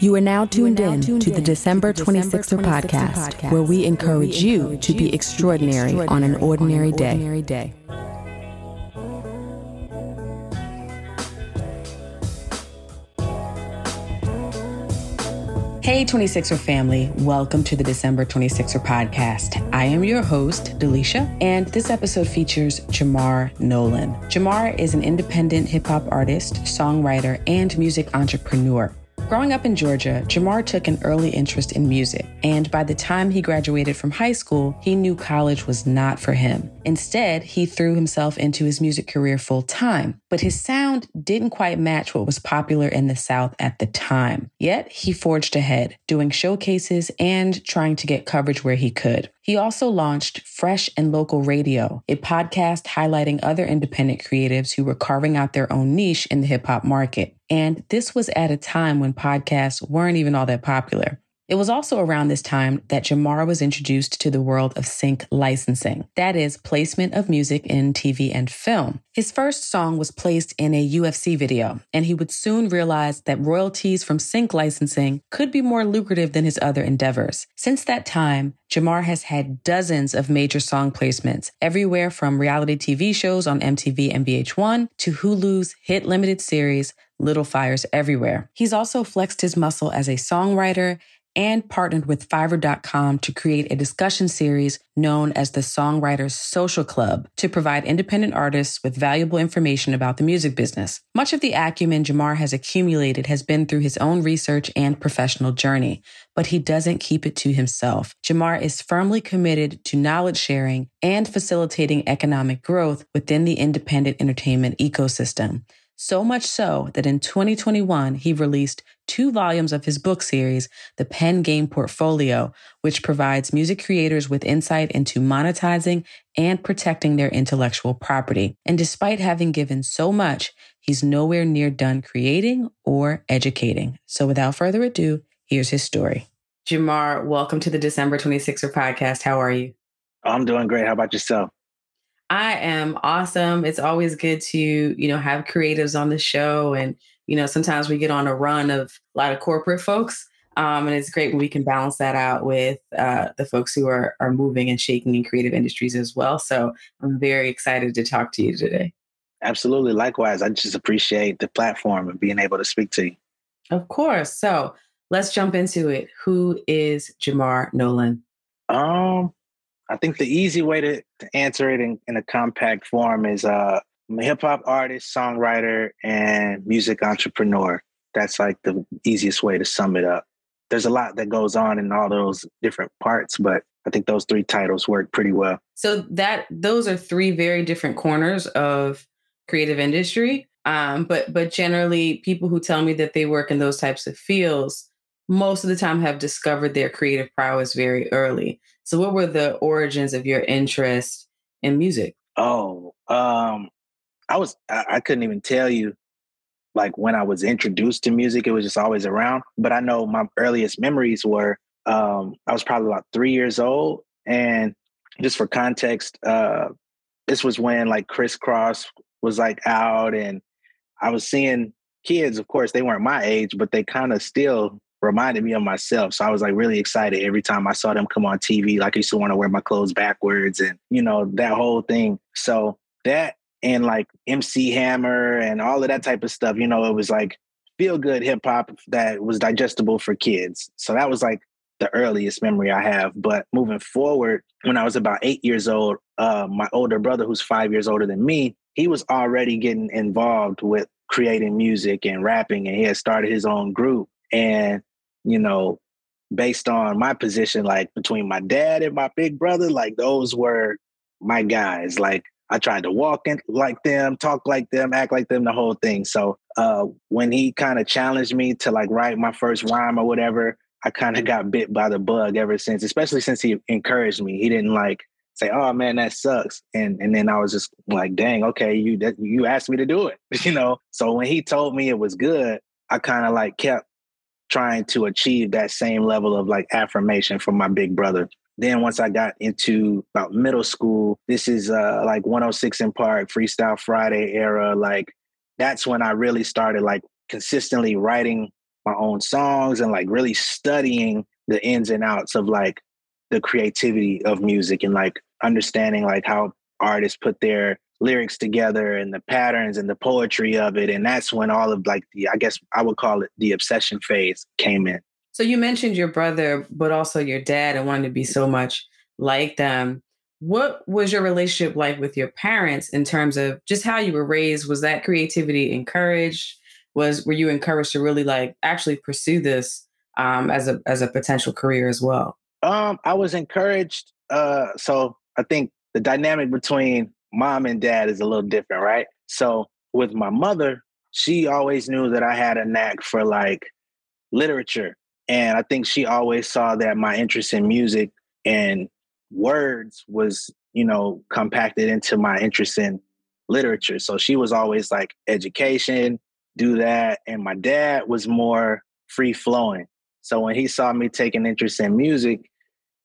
You are now tuned in to the December 26er podcast, where we encourage you to be extraordinary on an ordinary day. Hey, 26er family, welcome to the December 26er podcast. I am your host, Delisha, and this episode features Jamar Nolan. Jamar is an independent hip hop artist, songwriter, and music entrepreneur. Growing up in Georgia, Jamar took an early interest in music, and by the time he graduated from high school, he knew college was not for him. Instead, he threw himself into his music career full time, but his sound didn't quite match what was popular in the South at the time. Yet, he forged ahead, doing showcases and trying to get coverage where he could. He also launched Fresh and Local Radio, a podcast highlighting other independent creatives who were carving out their own niche in the hip hop market. And this was at a time when podcasts weren't even all that popular. It was also around this time that Jamar was introduced to the world of sync licensing. That is, placement of music in TV and film. His first song was placed in a UFC video, and he would soon realize that royalties from sync licensing could be more lucrative than his other endeavors. Since that time, Jamar has had dozens of major song placements, everywhere from reality TV shows on MTV and VH1 to Hulu's hit limited series, Little Fires Everywhere. He's also flexed his muscle as a songwriter and partnered with Fiverr.com to create a discussion series known as the Songwriters Social Club to provide independent artists with valuable information about the music business. Much of the acumen Jamar has accumulated has been through his own research and professional journey, but he doesn't keep it to himself. Jamar is firmly committed to knowledge sharing and facilitating economic growth within the independent entertainment ecosystem. So much so that in 2021, he released two volumes of his book series, The Pen Game Portfolio, which provides music creators with insight into monetizing and protecting their intellectual property. And despite having given so much, he's nowhere near done creating or educating. So without further ado, here's his story. Jamar, welcome to the December 26er podcast. How are you? I'm doing great. How about yourself? I am awesome. It's always good to, you know, have creatives on the show. And, you know, sometimes we get on a run of a lot of corporate folks. Um, and it's great when we can balance that out with uh, the folks who are, are moving and shaking in creative industries as well. So I'm very excited to talk to you today. Absolutely. Likewise. I just appreciate the platform and being able to speak to you. Of course. So let's jump into it. Who is Jamar Nolan? Um, I think the easy way to, to answer it in, in a compact form is uh, I'm a hip hop artist, songwriter, and music entrepreneur. That's like the easiest way to sum it up. There's a lot that goes on in all those different parts, but I think those three titles work pretty well. So that those are three very different corners of creative industry. Um, but but generally, people who tell me that they work in those types of fields most of the time have discovered their creative prowess very early. So, what were the origins of your interest in music? Oh, um, I was, I, I couldn't even tell you like when I was introduced to music, it was just always around. But I know my earliest memories were um, I was probably about three years old. And just for context, uh, this was when like Kris Kross was like out and I was seeing kids, of course, they weren't my age, but they kind of still reminded me of myself. So I was like really excited every time I saw them come on TV. Like I used to want to wear my clothes backwards and, you know, that whole thing. So that and like MC Hammer and all of that type of stuff, you know, it was like feel good hip hop that was digestible for kids. So that was like the earliest memory I have. But moving forward, when I was about eight years old, uh, my older brother, who's five years older than me, he was already getting involved with creating music and rapping, and he had started his own group. And you know, based on my position, like between my dad and my big brother, like those were my guys. Like I tried to walk in like them, talk like them, act like them, the whole thing. So uh, when he kind of challenged me to like write my first rhyme or whatever, I kind of got bit by the bug ever since, especially since he encouraged me. He didn't like say, "Oh man, that sucks," and and then I was just like, "Dang, okay, you that, you asked me to do it," you know. So when he told me it was good, I kind of like kept trying to achieve that same level of like affirmation from my big brother. Then once I got into about middle school, this is uh like 106 & Park, Freestyle Friday era. Like that's when I really started like consistently writing my own songs and like really studying the ins and outs of like the creativity of music and like understanding like how artists put their lyrics together and the patterns and the poetry of it. And that's when all of like the i guess i would call it the obsession phase came in. So you mentioned your brother but also your dad and wanting to be so much like them. What was your relationship like with your parents in terms of just how you were raised? Was that creativity encouraged? Was were you encouraged to really like actually pursue this um, as a as a potential career as well? Um i was encouraged uh so i think the dynamic between mom and dad is a little different, right? So with my mother, she always knew that I had a knack for like literature. And I think she always saw that my interest in music and words was, you know, compacted into my interest in literature. So she was always like education, do that. And my dad was more free flowing. So when he saw me taking interest in music,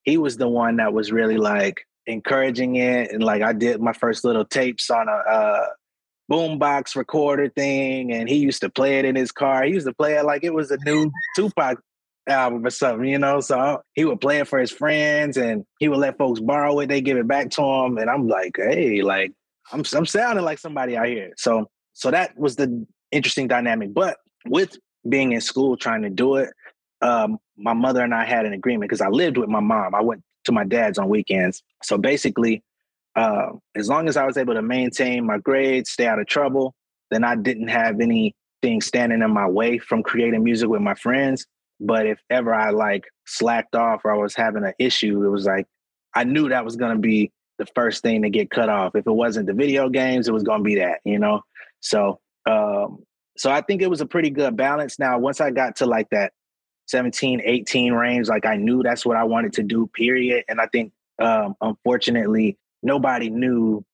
he was the one that was really like, encouraging it. And like I did my first little tapes on a, a boombox recorder thing, and he used to play it in his car. He used to play it like it was a new Tupac album or something, you know. So he would play it for his friends, and he would let folks borrow it. They give it back to him, and I'm like, hey, like I'm I'm sounding like somebody out here. So so that was the interesting dynamic. But with being in school trying to do it, um, my mother and I had an agreement because I lived with my mom. I went to my dad's on weekends. So basically, uh, as long as I was able to maintain my grades, stay out of trouble, then I didn't have anything standing in my way from creating music with my friends. But if ever I like slacked off or I was having an issue, it was like I knew that was going to be the first thing to get cut off. If it wasn't the video games, it was going to be that, you know. So, um, so I think it was a pretty good balance. Now, once I got to like that 17, 18 range. Like I knew that's what I wanted to do, period. And I think um, unfortunately, nobody knew,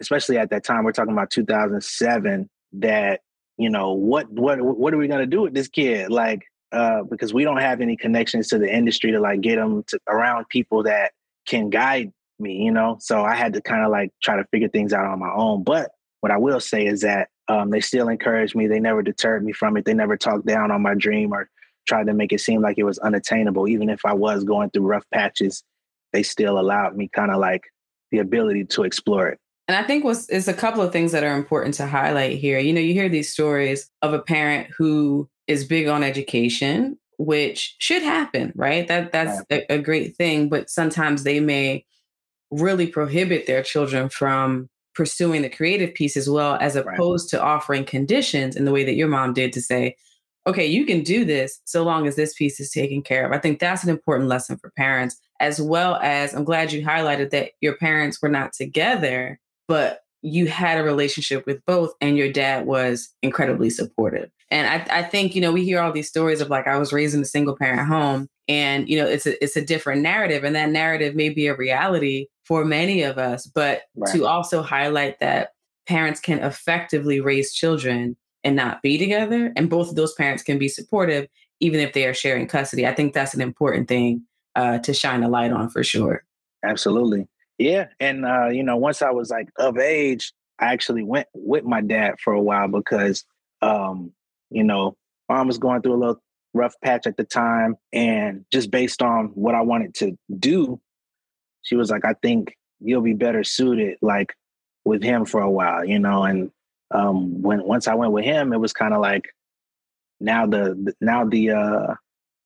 especially at that time, we're talking about 2007, that, you know, what what what are we gonna do with this kid? Like, uh, because we don't have any connections to the industry to like get them to around people that can guide me, you know. So I had to kind of like try to figure things out on my own. But what I will say is that um, they still encouraged me. They never deterred me from it. They never talked down on my dream or tried to make it seem like it was unattainable. Even if I was going through rough patches, they still allowed me kind of like the ability to explore it. And I think what's is a couple of things that are important to highlight here. You know, you hear these stories of a parent who is big on education, which should happen, right? That that's a, a great thing, but sometimes they may really prohibit their children from pursuing the creative piece as well as opposed right. to offering conditions in the way that your mom did to say okay, you can do this so long as this piece is taken care of. I think that's an important lesson for parents, as well as I'm glad you highlighted that your parents were not together, but you had a relationship with both and your dad was incredibly supportive. And I, I think, you know, we hear all these stories of like, I was raised in a single parent home and, you know, it's a, it's a different narrative and that narrative may be a reality for many of us, but right. to also highlight that parents can effectively raise children and not be together. And both of those parents can be supportive, even if they are sharing custody. I think that's an important thing uh, to shine a light on for sure. Absolutely. Yeah. And, uh, you know, once I was like of age, I actually went with my dad for a while because, um, you know, mom was going through a little rough patch at the time. And just based on what I wanted to do, she was like, I think you'll be better suited like with him for a while, you know, and um, when once I went with him, it was kind of like now the, the now the uh,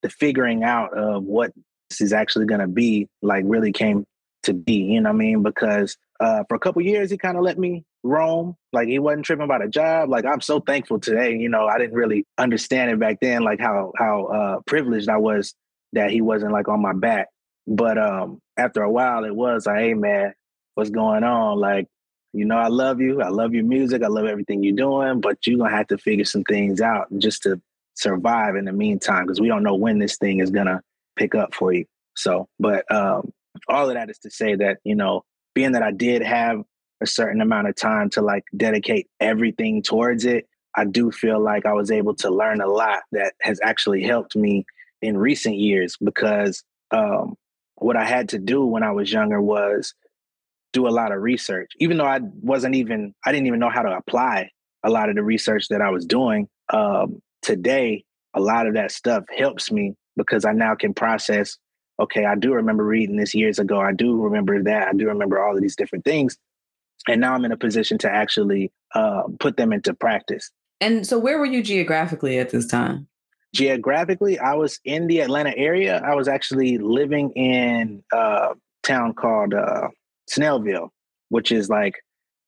the figuring out of what this is actually going to be like really came to be. You know what I mean? Because uh, for a couple years, he kind of let me roam. Like he wasn't tripping about a job. Like I'm so thankful today. You know, I didn't really understand it back then, like how how uh, privileged I was that he wasn't like on my back. But um, after a while, it was like, hey man, what's going on? Like you know, I love you. I love your music. I love everything you're doing, but you're going to have to figure some things out just to survive in the meantime because we don't know when this thing is going to pick up for you. So, but um, all of that is to say that, you know, being that I did have a certain amount of time to like dedicate everything towards it, I do feel like I was able to learn a lot that has actually helped me in recent years because um, what I had to do when I was younger was do a lot of research, even though I wasn't even, I didn't even know how to apply a lot of the research that I was doing. Um, today, a lot of that stuff helps me because I now can process, okay, I do remember reading this years ago. I do remember that. I do remember all of these different things. And now I'm in a position to actually uh, put them into practice. And so, where were you geographically at this time? Geographically, I was in the Atlanta area. I was actually living in a town called uh, Snellville, which is like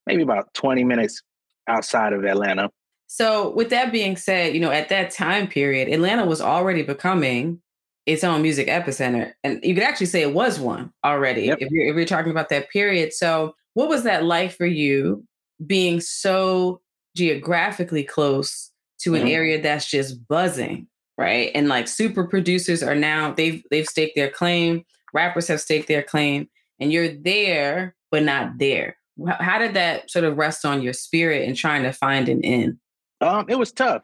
maybe about 20 minutes outside of Atlanta. So, with that being said, you know, at that time period, Atlanta was already becoming its own music epicenter. And you could actually say it was one already yep. if, you're, if you're talking about that period. So, what was that like for you being so geographically close to an mm-hmm. area that's just buzzing, right? And like super producers are now they've they've staked their claim, rappers have staked their claim, and you're there but not there. How did that sort of rest on your spirit and trying to find an end? Um, it was tough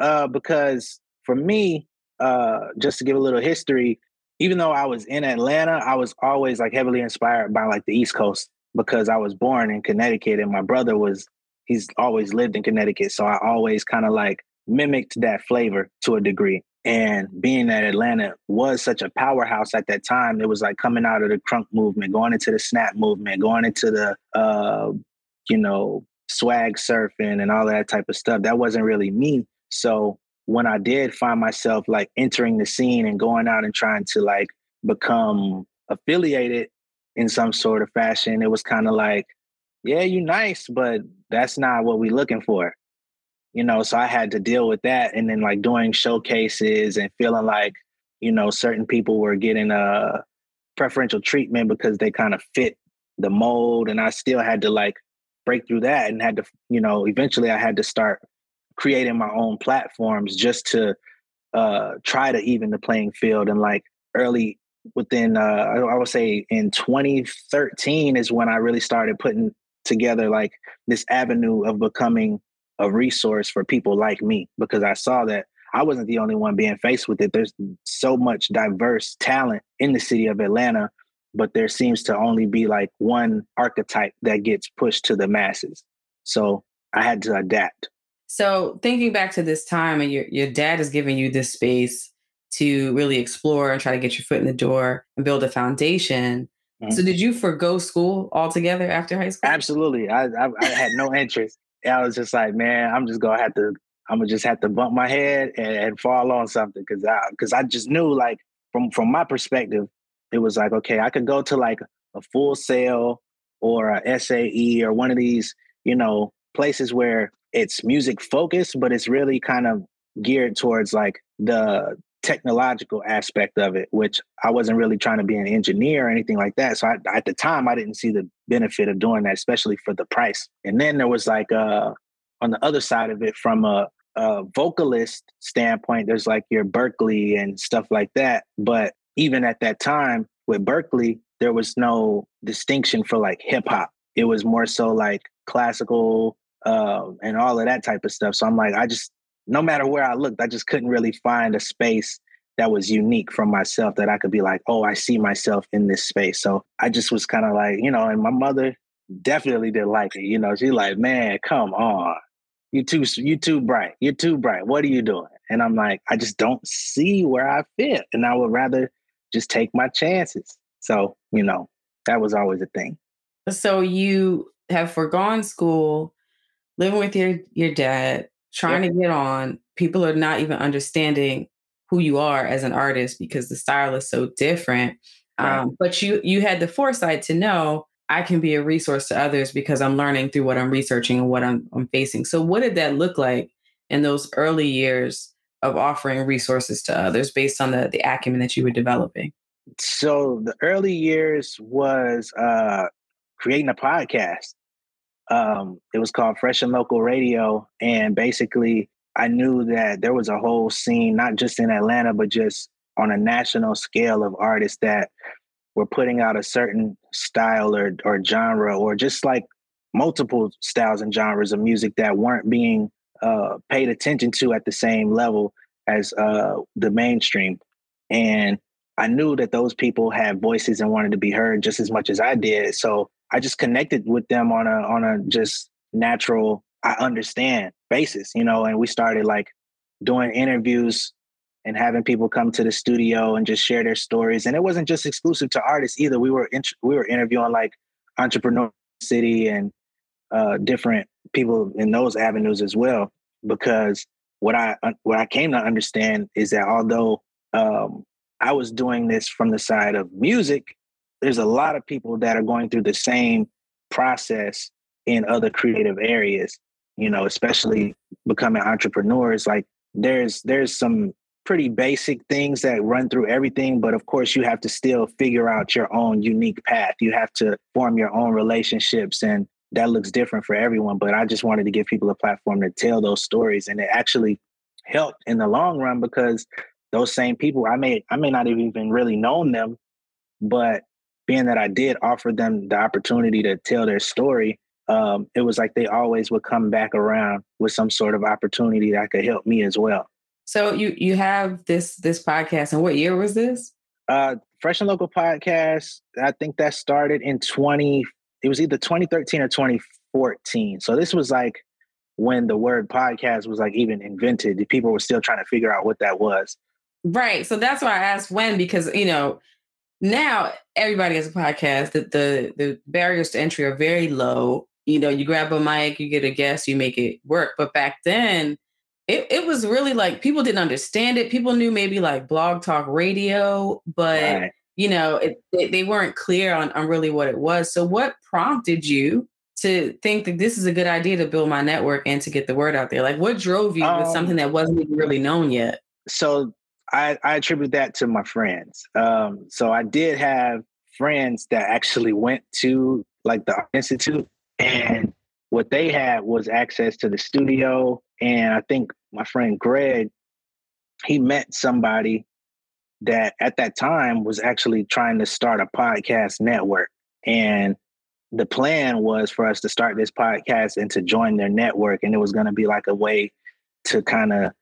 uh, because for me, uh, just to give a little history, even though I was in Atlanta, I was always like heavily inspired by like the East Coast because I was born in Connecticut and my brother was he's always lived in Connecticut, so I always kind of like mimicked that flavor to a degree. And being that Atlanta was such a powerhouse at that time, it was like coming out of the crunk movement, going into the snap movement, going into the uh, you know, swag surfing and all that type of stuff. That wasn't really me. So when I did find myself like entering the scene and going out and trying to like become affiliated in some sort of fashion, it was kind of like, yeah, you're nice, but that's not what we're looking for. You know, so I had to deal with that and then like doing showcases and feeling like, you know, certain people were getting a preferential treatment because they kind of fit the mold and I still had to like break through that and had to, you know, eventually I had to start creating my own platforms just to uh, try to even the playing field. And like early within, uh, I would say in 2013 is when I really started putting together like this avenue of becoming a resource for people like me because I saw that I wasn't the only one being faced with it. There's so much diverse talent in the city of Atlanta but there seems to only be like one archetype that gets pushed to the masses. So I had to adapt. So thinking back to this time and your your dad is giving you this space to really explore and try to get your foot in the door and build a foundation. Mm-hmm. So did you forego school altogether after high school? Absolutely. I, I, I had no interest. I was just like, man, I'm just gonna have to. I'm gonna just have to bump my head and, and fall on something because I because I just knew like from from my perspective, it was like, okay, I could go to like a Full Sail or a SAE or one of these, you know, places where it's music focused, but it's really kind of geared towards like the technological aspect of it, which I wasn't really trying to be an engineer or anything like that. So I, at the time, I didn't see the benefit of doing that, especially for the price. And then there was like uh, on the other side of it, from a, a vocalist standpoint, there's like your Berklee and stuff like that. But even at that time with Berklee, there was no distinction for like hip hop. It was more so like classical uh, and all of that type of stuff. So I'm like, I just, no matter where I looked, I just couldn't really find a space that was unique from myself that I could be like, oh, I see myself in this space. So I just was kind of like, you know, and my mother definitely didn't like it. You know, she's like, man, come on. You too, you too bright. You're too bright. What are you doing? And I'm like, I just don't see where I fit. And I would rather just take my chances. So, you know, that was always a thing. So you have foregone school, living with your your dad, trying yep. to get on. People are not even understanding who you are as an artist because the style is so different. Right. Um, but you you had the foresight to know I can be a resource to others because I'm learning through what I'm researching and what I'm, I'm facing. So what did that look like in those early years of offering resources to others based on the, the acumen that you were developing? So the early years was uh, creating a podcast. Um, it was called Fresh and Local Radio. And basically, I knew that there was a whole scene, not just in Atlanta, but just on a national scale of artists that were putting out a certain style or, or genre, or just like multiple styles and genres of music that weren't being uh, paid attention to at the same level as uh, the mainstream. And I knew that those people had voices and wanted to be heard just as much as I did. So I just connected with them on a on a just natural, I understand basis, you know, and we started like doing interviews and having people come to the studio and just share their stories. And it wasn't just exclusive to artists either. We were in, we were interviewing like entrepreneur city and uh, different people in those avenues as well. Because what I what I came to understand is that although um, I was doing this from the side of music, there's a lot of people that are going through the same process in other creative areas. You know, especially becoming entrepreneurs. Like there's there's some pretty basic things that run through everything, but of course, you have to still figure out your own unique path. You have to form your own relationships, and that looks different for everyone. But I just wanted to give people a platform to tell those stories, and it actually helped in the long run because those same people, I may I may not have even really known them, but being that I did offer them the opportunity to tell their story, um, it was like they always would come back around with some sort of opportunity that could help me as well. So you you have this this podcast, and what year was this? Uh, Fresh and Local podcast. I think that started in twenty. It was either twenty thirteen or twenty fourteen. So this was like when the word podcast was like even invented. People were still trying to figure out what that was. Right. So that's why I asked when, because you know now everybody has a podcast. That the the barriers to entry are very low. You know, you grab a mic, you get a guest, you make it work. But back then it, it was really like people didn't understand it. People knew maybe like blog talk radio, but right. you know, it, it, they weren't clear on, on really what it was. So what prompted you to think that this is a good idea to build my network and to get the word out there? Like what drove you um, with something that wasn't even really known yet? So I, I attribute that to my friends. Um, so I did have friends that actually went to like the institute and what they had was access to the studio and i think my friend Greg, he met somebody that at that time was actually trying to start a podcast network. And the plan was for us to start this podcast and to join their network. And it was going to be like a way to kind of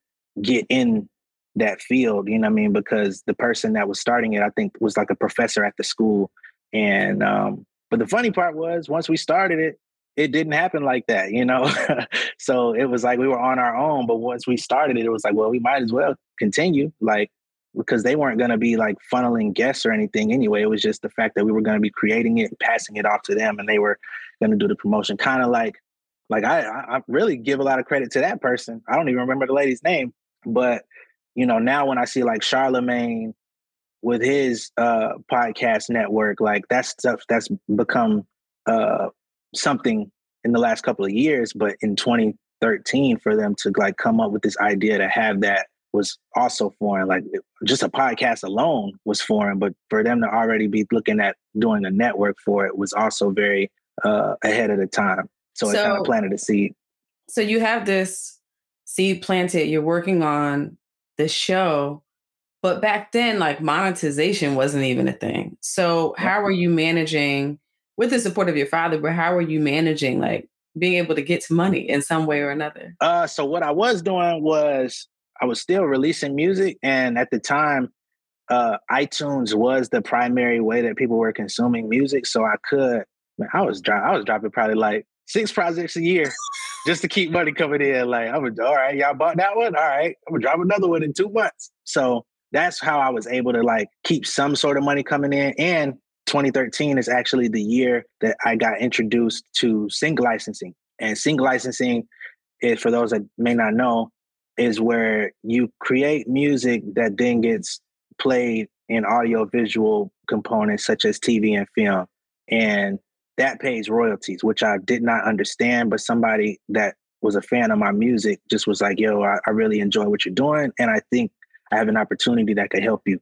get in that field, you know what I mean? Because the person that was starting it, I think, was like a professor at the school. And, um, but the funny part was once we started it, it didn't happen like that, you know? so it was like we were on our own. But once we started it, it was like, well, we might as well continue. Like, because they weren't going to be like funneling guests or anything anyway. It was just the fact that we were going to be creating it, and passing it off to them, and they were going to do the promotion. Kind of like, like I, I really give a lot of credit to that person. I don't even remember the lady's name, but you know, now when I see like Charlemagne with his uh podcast network, like that's stuff that's become uh something in the last couple of years, but in 2013 for them to like come up with this idea to have that was also foreign. Like just a podcast alone was foreign, but for them to already be looking at doing a network for it was also very uh, ahead of the time. So, so it kind of planted a seed. So you have this seed planted. You're working on the show, but back then, like monetization wasn't even a thing. So how are you managing? with the support of your father, but how are you managing like being able to get to money in some way or another? Uh, so what I was doing was I was still releasing music, and at the time, uh, iTunes was the primary way that people were consuming music. So I could, man, I was I was dropping probably like six projects a year just to keep money coming in. Like I'm a. all right, y'all bought that one, all right, I'm gonna drop another one in two months. So that's how I was able to like keep some sort of money coming in and 2013 is actually the year that I got introduced to sync licensing. And sync licensing is, for those that may not know, is where you create music that then gets played in audio visual components such as TV and film. And that pays royalties, which I did not understand, but somebody that was a fan of my music just was like, yo, I, I really enjoy what you're doing. And I think I have an opportunity that could help you.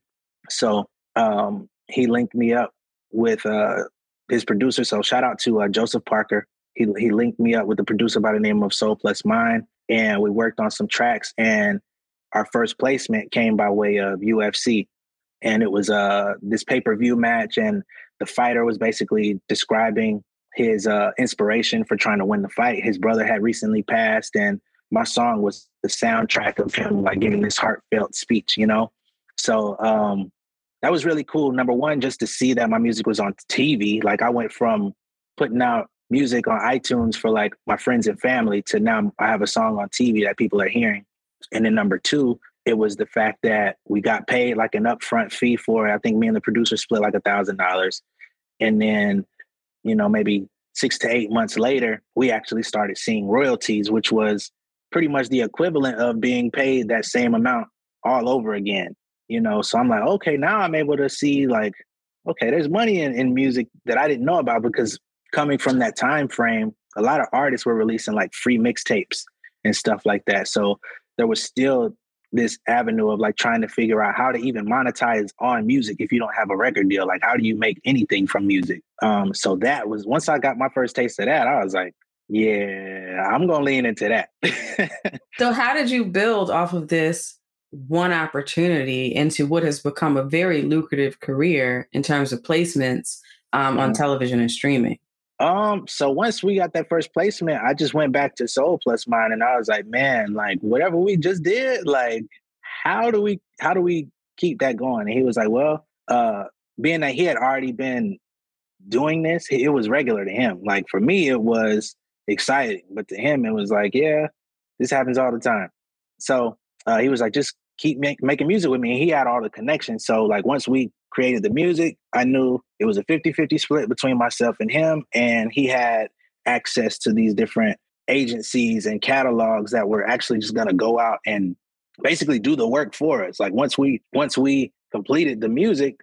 So um, he linked me up with uh, his producer. So shout out to uh, Joseph Parker. He he linked me up with a producer by the name of Soul Plus Mind, and we worked on some tracks. And our first placement came by way of UFC, and it was uh this pay per view match, and the fighter was basically describing his uh, inspiration for trying to win the fight. His brother had recently passed, and my song was the soundtrack of him like giving this heartfelt speech. You know, so um, that was really cool. Number one, just to see that my music was on TV. Like I went from putting out music on iTunes for like my friends and family to now I have a song on TV that people are hearing. And then number two, it was the fact that we got paid like an upfront fee for it. I think me and the producer split like a thousand dollars. And then, you know, maybe six to eight months later, we actually started seeing royalties, which was pretty much the equivalent of being paid that same amount all over again. You know, so I'm like, okay, now I'm able to see like, okay, there's money in, in music that I didn't know about because coming from that time frame, a lot of artists were releasing like free mixtapes and stuff like that. So there was still this avenue of like trying to figure out how to even monetize on music if you don't have a record deal. Like, how do you make anything from music? Um, so that was once I got my first taste of that, I was like, yeah, I'm gonna lean into that. so, how did you build off of this one opportunity into what has become a very lucrative career in terms of placements um, mm-hmm. on television and streaming? Um, so once we got that first placement, I just went back to Soul Plus Mine and I was like, man, like whatever we just did, like how do we how do we keep that going? And he was like, Well, uh, being that he had already been doing this, it was regular to him. Like for me, it was exciting, but to him, it was like, yeah, this happens all the time. So uh, he was like, just keep make, making music with me. He had all the connections. So like once we created the music, I knew it was a 50-50 split between myself and him. And he had access to these different agencies and catalogs that were actually just gonna go out and basically do the work for us. Like once we once we completed the music,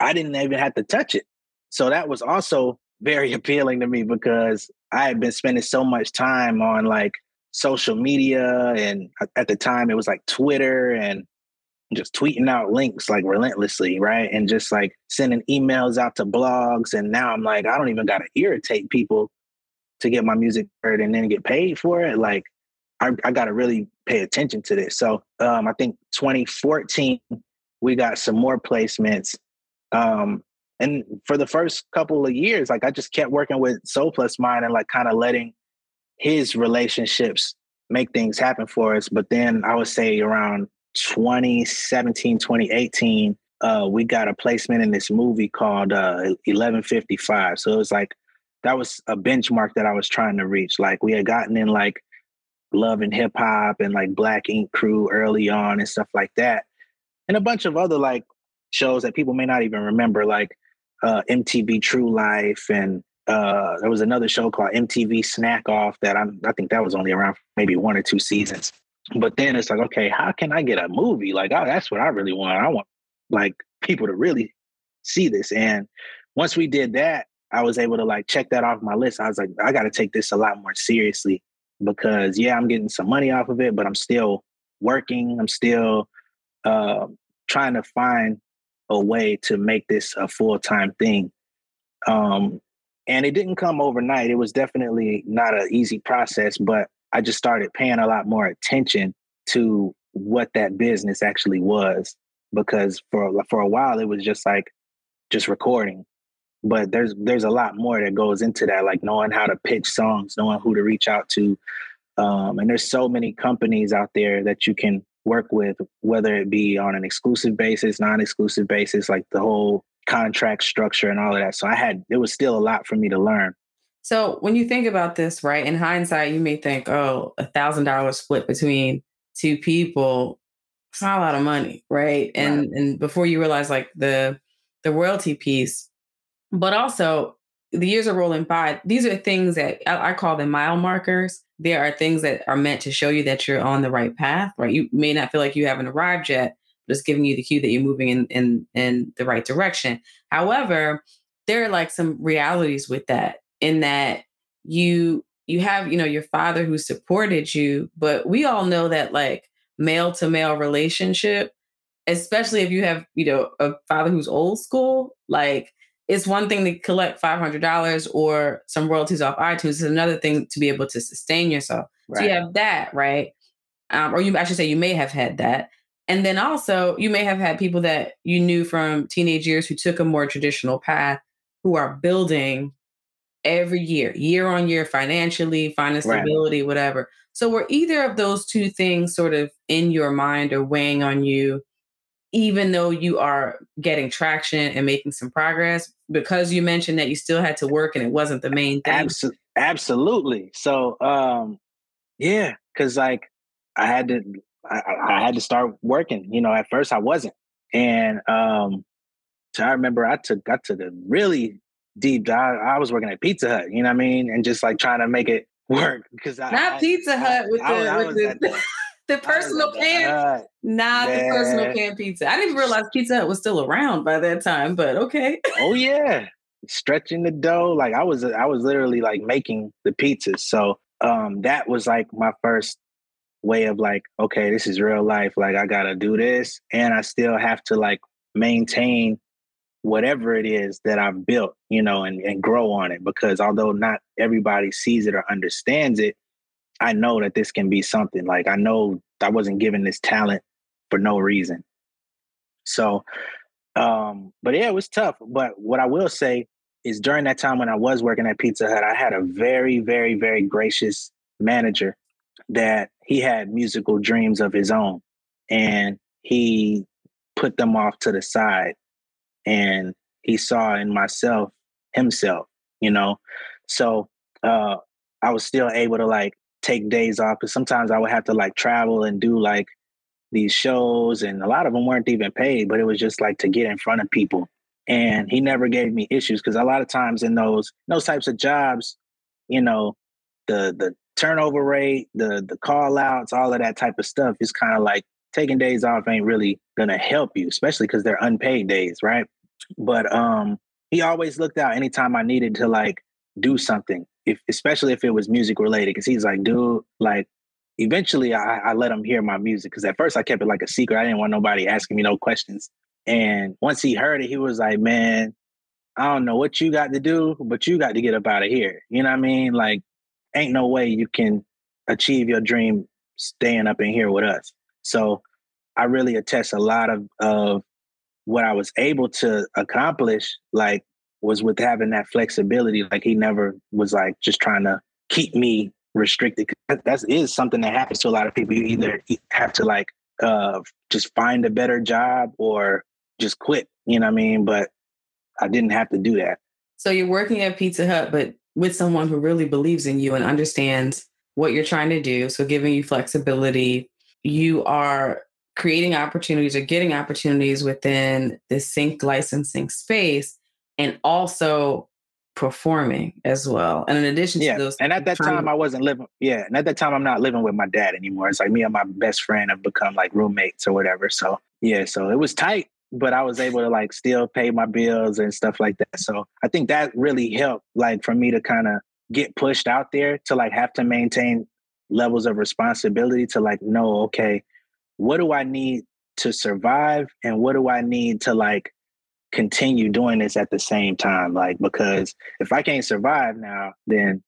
I didn't even have to touch it. So that was also very appealing to me because I had been spending so much time on like social media and at the time it was like Twitter and just tweeting out links like relentlessly, right? And just like sending emails out to blogs. And now I'm like, I don't even got to irritate people to get my music heard and then get paid for it. Like, I, I got to really pay attention to this. So um, I think 2014, we got some more placements. Um, and for the first couple of years, like I just kept working with Soul Plus Mine and like kind of letting his relationships make things happen for us. But then I would say around 2017, 2018, uh, we got a placement in this movie called uh, 1155. So it was like, that was a benchmark that I was trying to reach. Like we had gotten in like Love and Hip Hop and like Black Ink Crew early on and stuff like that. And a bunch of other like shows that people may not even remember, like uh, MTV True Life and uh, there was another show called MTV Snack Off that I'm, I think that was only around maybe one or two seasons. But then it's like, okay, how can I get a movie? Like, oh, that's what I really want. I want like people to really see this. And once we did that, I was able to like check that off my list. I was like, I got to take this a lot more seriously because yeah, I'm getting some money off of it, but I'm still working. I'm still uh, trying to find a way to make this a full time thing. Um, and it didn't come overnight. It was definitely not an easy process, but I just started paying a lot more attention to what that business actually was because for for a while it was just like just recording but there's there's a lot more that goes into that like knowing how to pitch songs knowing who to reach out to um, and there's so many companies out there that you can work with whether it be on an exclusive basis non-exclusive basis like the whole contract structure and all of that so i had it was still a lot for me to learn so when you think about this, right, in hindsight, you may think, oh, a thousand dollars split between two people, it's not a lot of money, right? And right. and before you realize like the the royalty piece, but also the years are rolling by. These are things that I, I call them mile markers. There are things that are meant to show you that you're on the right path, right? You may not feel like you haven't arrived yet, it's giving you the cue that you're moving in in in the right direction. However, there are like some realities with that in that you you have you know your father who supported you but we all know that like male to male relationship especially if you have you know a father who's old school like it's one thing to collect $500 or some royalties off itunes it's another thing to be able to sustain yourself right. so you have that right um, or you i should say you may have had that and then also you may have had people that you knew from teenage years who took a more traditional path who are building every year, year on year, financially, financial stability, right. whatever. So, were either of those two things sort of in your mind or weighing on you, even though you are getting traction and making some progress? Because you mentioned that you still had to work and it wasn't the main thing. Absol- absolutely. So, um, yeah, because like I had to I, I, had to start working. You know, at first I wasn't, and um, so I remember I took got to the really deep dive. I was working at Pizza Hut. You know what I mean, and just like trying to make it work because not I, Pizza Hut with the with the, the personal pan, not the personal pan pizza. I didn't realize Pizza Hut was still around by that time, but okay. oh yeah, stretching the dough. Like I was, I was literally like making the pizzas. So um, that was like my first way of like, okay, this is real life. Like I gotta do this, and I still have to like maintain whatever it is that I've built, you know, and, and grow on it. Because although not everybody sees it or understands it, I know that this can be something. Like I know I wasn't given this talent for no reason. So, um, but yeah, it was tough. But what I will say is during that time when I was working at Pizza Hut, I had a very, very, very gracious manager that he had musical dreams of his own. And he put them off to the side and he saw in myself himself, you know. So uh I was still able to like take days off because sometimes I would have to like travel and do like these shows, and a lot of them weren't even paid, but it was just like to get in front of people. And he never gave me issues because a lot of times in those those types of jobs, you know, the the turnover rate, the the call outs, all of that type of stuff is kind of like taking days off ain't really gonna help you, especially because they're unpaid days, right? But um, he always looked out anytime I needed to like do something if especially if it was music related, because he's like, dude, like eventually I, I let him hear my music because at first I kept it like a secret. I didn't want nobody asking me no questions. And once he heard it, he was like, man, I don't know what you got to do, but you got to get up out of here. You know what I mean? Like, ain't no way you can achieve your dream staying up in here with us. So I really attest a lot of, of what I was able to accomplish, like was with having that flexibility. Like he never was like just trying to keep me restricted. That is something that happens to a lot of people. You either have to like uh, just find a better job or just quit. You know what I mean? But I didn't have to do that. So you're working at Pizza Hut, but with someone who really believes in you and understands what you're trying to do. So giving you flexibility, you are creating opportunities or getting opportunities within the sync licensing space and also performing as well. And in addition yeah. to those, and at that time, I wasn't living. Yeah, and at that time, I'm not living with my dad anymore. It's like me and my best friend have become like roommates or whatever. So yeah, so it was tight, but I was able to like still pay my bills and stuff like that. So I think that really helped, like for me to kind of get pushed out there to like have to maintain levels of responsibility to like know, okay, what do I need to survive, and what do I need to like continue doing this at the same time. Like, because if I can't survive now, then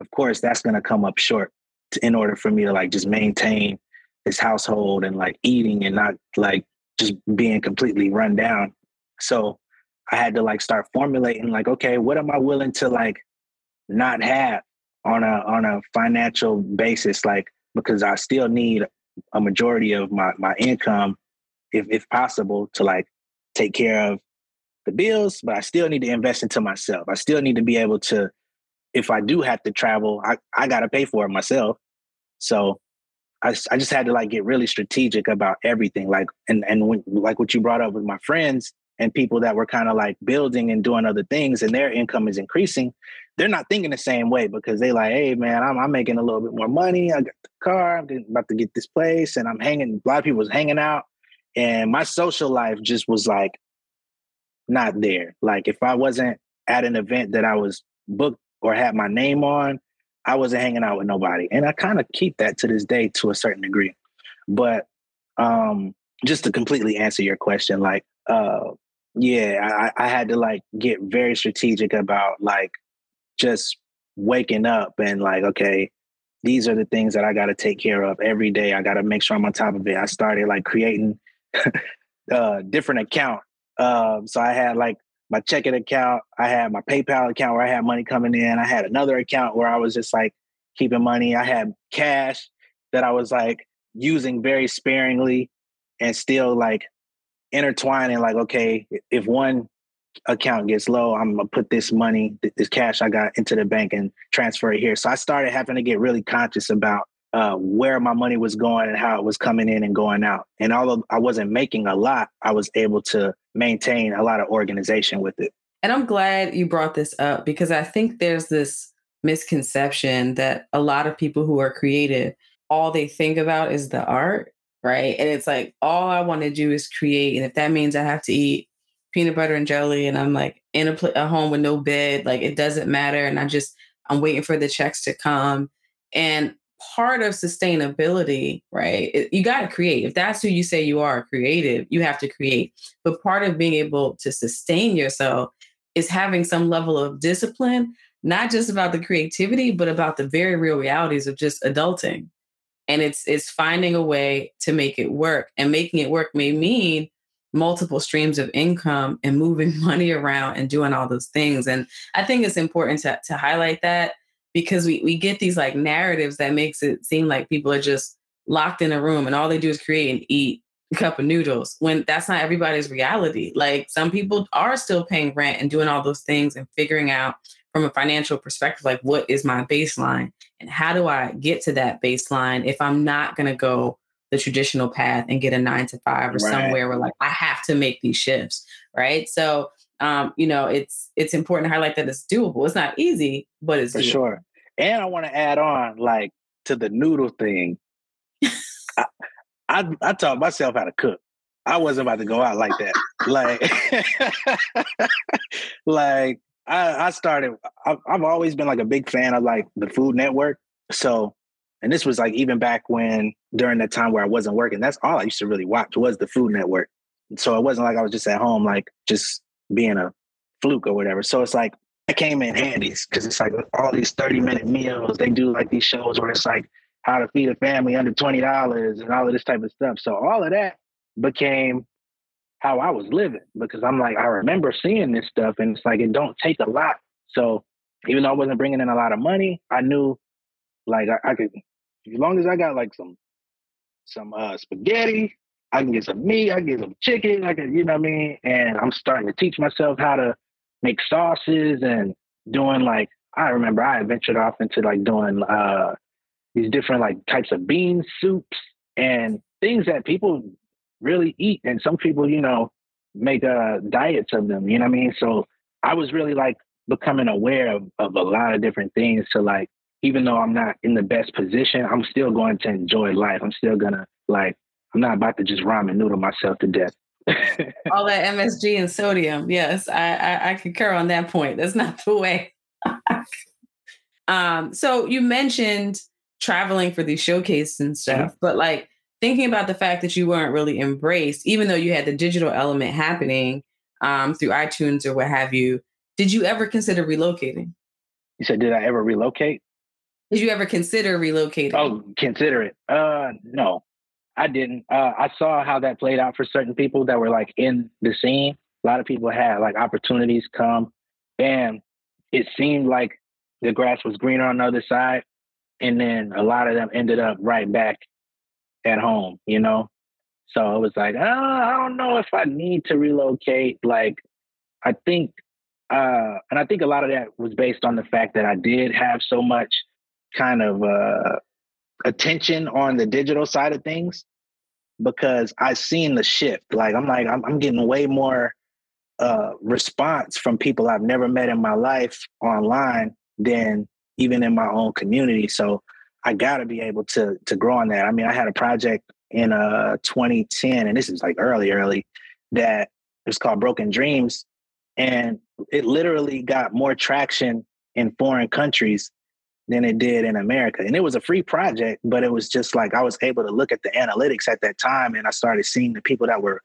of course that's going to come up short to, in order for me to like just maintain this household and like eating and not like just being completely run down. So I had to like start formulating like, okay, what am I willing to like not have on a on a financial basis? Like, because I still need a majority of my my income, if if possible, to like take care of the bills, but I still need to invest into myself. I still need to be able to, if I do have to travel, I, I got to pay for it myself. So I, I just had to like get really strategic about everything. Like, and, and when, like what you brought up with my friends and people that were kind of like building and doing other things and their income is increasing, they're not thinking the same way because they like, hey man, I'm, I'm making a little bit more money. I got the car. I'm about to get this place and I'm hanging. A lot of people was hanging out, and my social life just was like not there. Like if I wasn't at an event that I was booked or had my name on, I wasn't hanging out with nobody. And I kind of keep that to this day to a certain degree. But um just to completely answer your question, like uh yeah, I, I had to like get very strategic about like just waking up and like, okay, these are the things that I got to take care of every day. I got to make sure I'm on top of it. I started like creating uh different account um, so I had like my checking account, I had my PayPal account where I had money coming in. I had another account where I was just like keeping money. I had cash that I was like using very sparingly and still like intertwining like okay if one account gets low i'm gonna put this money this cash i got into the bank and transfer it here so i started having to get really conscious about uh, where my money was going and how it was coming in and going out. And although I wasn't making a lot, I was able to maintain a lot of organization with it. And I'm glad you brought this up because I think there's this misconception that a lot of people who are creative, all they think about is the art, right? And it's like, all I want to do is create. And if that means I have to eat peanut butter and jelly and I'm like in a, pl- a home with no bed, like it doesn't matter. And I just, I'm waiting for the checks to come. And part of sustainability, right? It, you got to create. If that's who you say you are, creative, you have to create. But part of being able to sustain yourself is having some level of discipline, not just about the creativity, but about the very real realities of just adulting. And it's it's finding a way to make it work. And making it work may mean multiple streams of income and moving money around and doing all those things. And I think it's important to, to highlight that because we, we get these like narratives that makes it seem like people are just locked in a room and all they do is create and eat a cup of noodles when that's not everybody's reality. Like some people are still paying rent and doing all those things and figuring out from a financial perspective, like what is my baseline and how do I get to that baseline if I'm not going to go the traditional path and get a nine to five or right. somewhere where like I have to make these shifts. Right. So um, you know, it's it's important to highlight that it's doable. It's not easy, but it's for doable. sure. And I want to add on, like to the noodle thing. I, I I taught myself how to cook. I wasn't about to go out like that. like, like I, I started. I've, I've always been like a big fan of like the Food Network. So, and this was like even back when during that time where I wasn't working. That's all I used to really watch was the Food Network. So it wasn't like I was just at home, like just being a fluke or whatever. So it's like I came in handy because it's like all these 30 minute meals. They do like these shows where it's like how to feed a family under $20 and all of this type of stuff. So all of that became how I was living because I'm like, I remember seeing this stuff and it's like, it don't take a lot. So even though I wasn't bringing in a lot of money, I knew like I, I could, as long as I got like some, some uh, spaghetti I can get some meat, I can get some chicken, I can, you know what I mean? And I'm starting to teach myself how to make sauces and doing like I remember I ventured off into like doing uh these different like types of bean soups and things that people really eat and some people, you know, make uh diets of them, you know what I mean? So I was really like becoming aware of, of a lot of different things to like even though I'm not in the best position, I'm still going to enjoy life. I'm still gonna like I'm not about to just ramen noodle myself to death. All that MSG and sodium. Yes, I, I, I concur on that point. That's not the way. um, so you mentioned traveling for these showcases and stuff, mm-hmm. but like thinking about the fact that you weren't really embraced, even though you had the digital element happening um, through iTunes or what have you, did you ever consider relocating? You said, did I ever relocate? Did you ever consider relocating? Oh, consider it. Uh, no, I didn't. Uh, I saw how that played out for certain people that were like in the scene. A lot of people had like opportunities come, and it seemed like the grass was greener on the other side. And then a lot of them ended up right back at home, you know? So it was like, oh, I don't know if I need to relocate. Like, I think, uh, and I think a lot of that was based on the fact that I did have so much kind of uh, attention on the digital side of things because I seen the shift. Like I'm like I'm, I'm getting way more uh, response from people I've never met in my life online than even in my own community. So I got to be able to to grow on that. I mean, I had a project in uh 2010, and this is like early, early, that was called Broken Dreams, and it literally got more traction in foreign countries than it did in America. And it was a free project, but it was just like I was able to look at the analytics at that time and I started seeing the people that were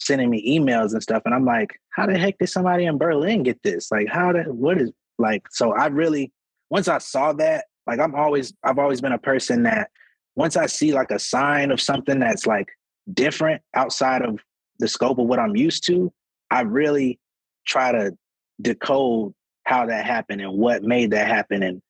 sending me emails and stuff. And I'm like, how the heck did somebody in Berlin get this? Like, how did, what is, like, so I really, once I saw that, like, I'm always, I've always been a person that once I see like a sign of something that's like different outside of the scope of what I'm used to, I really try to decode how that happened and what made that happen and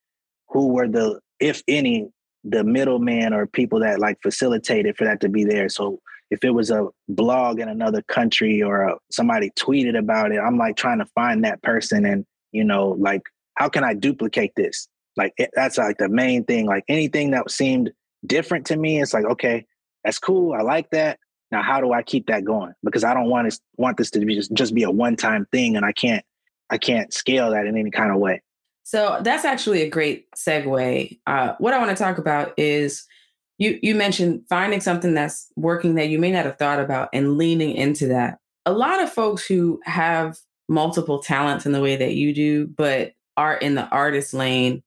who were the, if any, the middleman or people that like facilitated for that to be there. So if it was a blog in another country or a, somebody tweeted about it, I'm like trying to find that person and you know like how can I duplicate this? Like it, that's like the main thing. Like anything that seemed different to me. It's like, okay, that's cool. I like that. Now, how do I keep that going? Because I don't want to want this to be just, just be a one time thing, and I can't I can't scale that in any kind of way. So that's actually a great segue. Uh, what I want to talk about is you you mentioned finding something that's working that you may not have thought about and leaning into that. A lot of folks who have multiple talents in the way that you do, but are in the artist lane,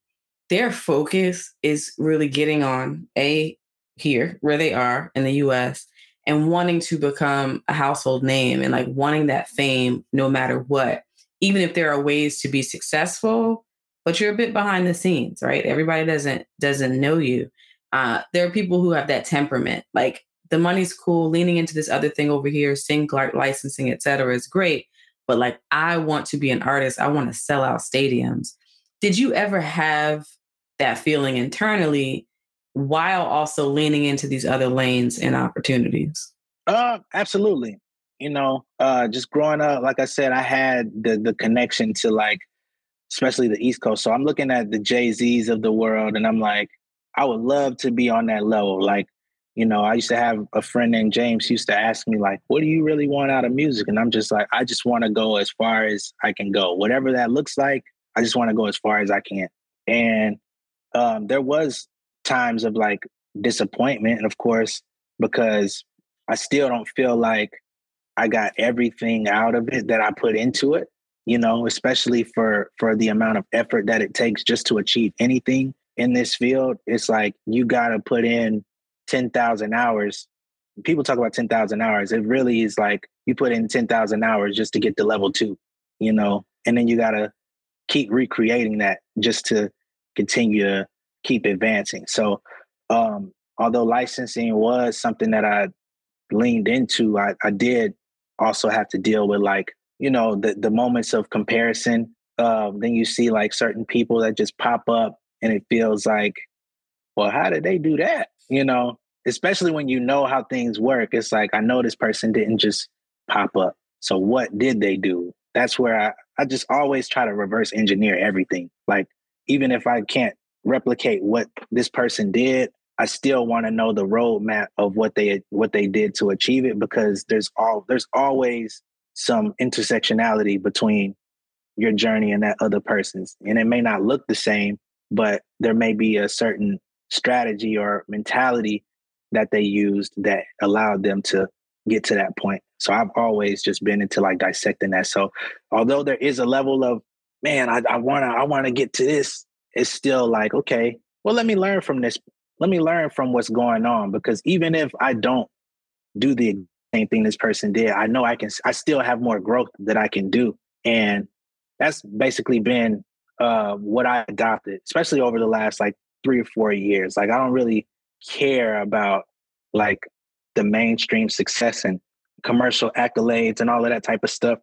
their focus is really getting on a here where they are in the US and wanting to become a household name and like wanting that fame no matter what even if there are ways to be successful but you're a bit behind the scenes, right? Everybody doesn't doesn't know you. Uh, there are people who have that temperament. Like the money's cool, leaning into this other thing over here, sync licensing, et cetera, is great. But like, I want to be an artist. I want to sell out stadiums. Did you ever have that feeling internally while also leaning into these other lanes and opportunities? Uh, absolutely. You know, uh, just growing up, like I said, I had the the connection to like especially the East Coast. So I'm looking at the Jay Z's of the world, and I'm like, I would love to be on that level. Like, you know, I used to have a friend named James used to ask me like, "What do you really want out of music?" And I'm just like, I just want to go as far as I can go, whatever that looks like. I just want to go as far as I can. And um, there was times of like disappointment, of course, because I still don't feel like I got everything out of it that I put into it you know especially for for the amount of effort that it takes just to achieve anything in this field it's like you got to put in 10,000 hours. People talk about 10,000 hours. It really is like you put in 10,000 hours just to get to level 2 you know and then you got to keep recreating that just to continue to keep advancing. So um although licensing was something that I leaned into I, I did also have to deal with like you know the the moments of comparison uh, then you see like certain people that just pop up and it feels like well how did they do that? You know especially when you know how things work it's like i know this person didn't just pop up so what did they do? That's where i, I just always try to reverse engineer everything like even if i can't replicate what this person did i still want to know the roadmap of what they what they did to achieve it because there's all there's always some intersectionality between your journey and that other person's. And it may not look the same, but there may be a certain strategy or mentality that they used that allowed them to get to that point. So I've always just been into like dissecting that. So although there is a level of, man, I, I wanna I wanna get to this, it's still like, okay, well, let me learn from this. Let me learn from what's going on. Because even if I don't do the same thing this person did. I know I can, I still have more growth that I can do. And that's basically been uh, what I adopted, especially over the last like three or four years. Like, I don't really care about like the mainstream success and commercial accolades and all of that type of stuff.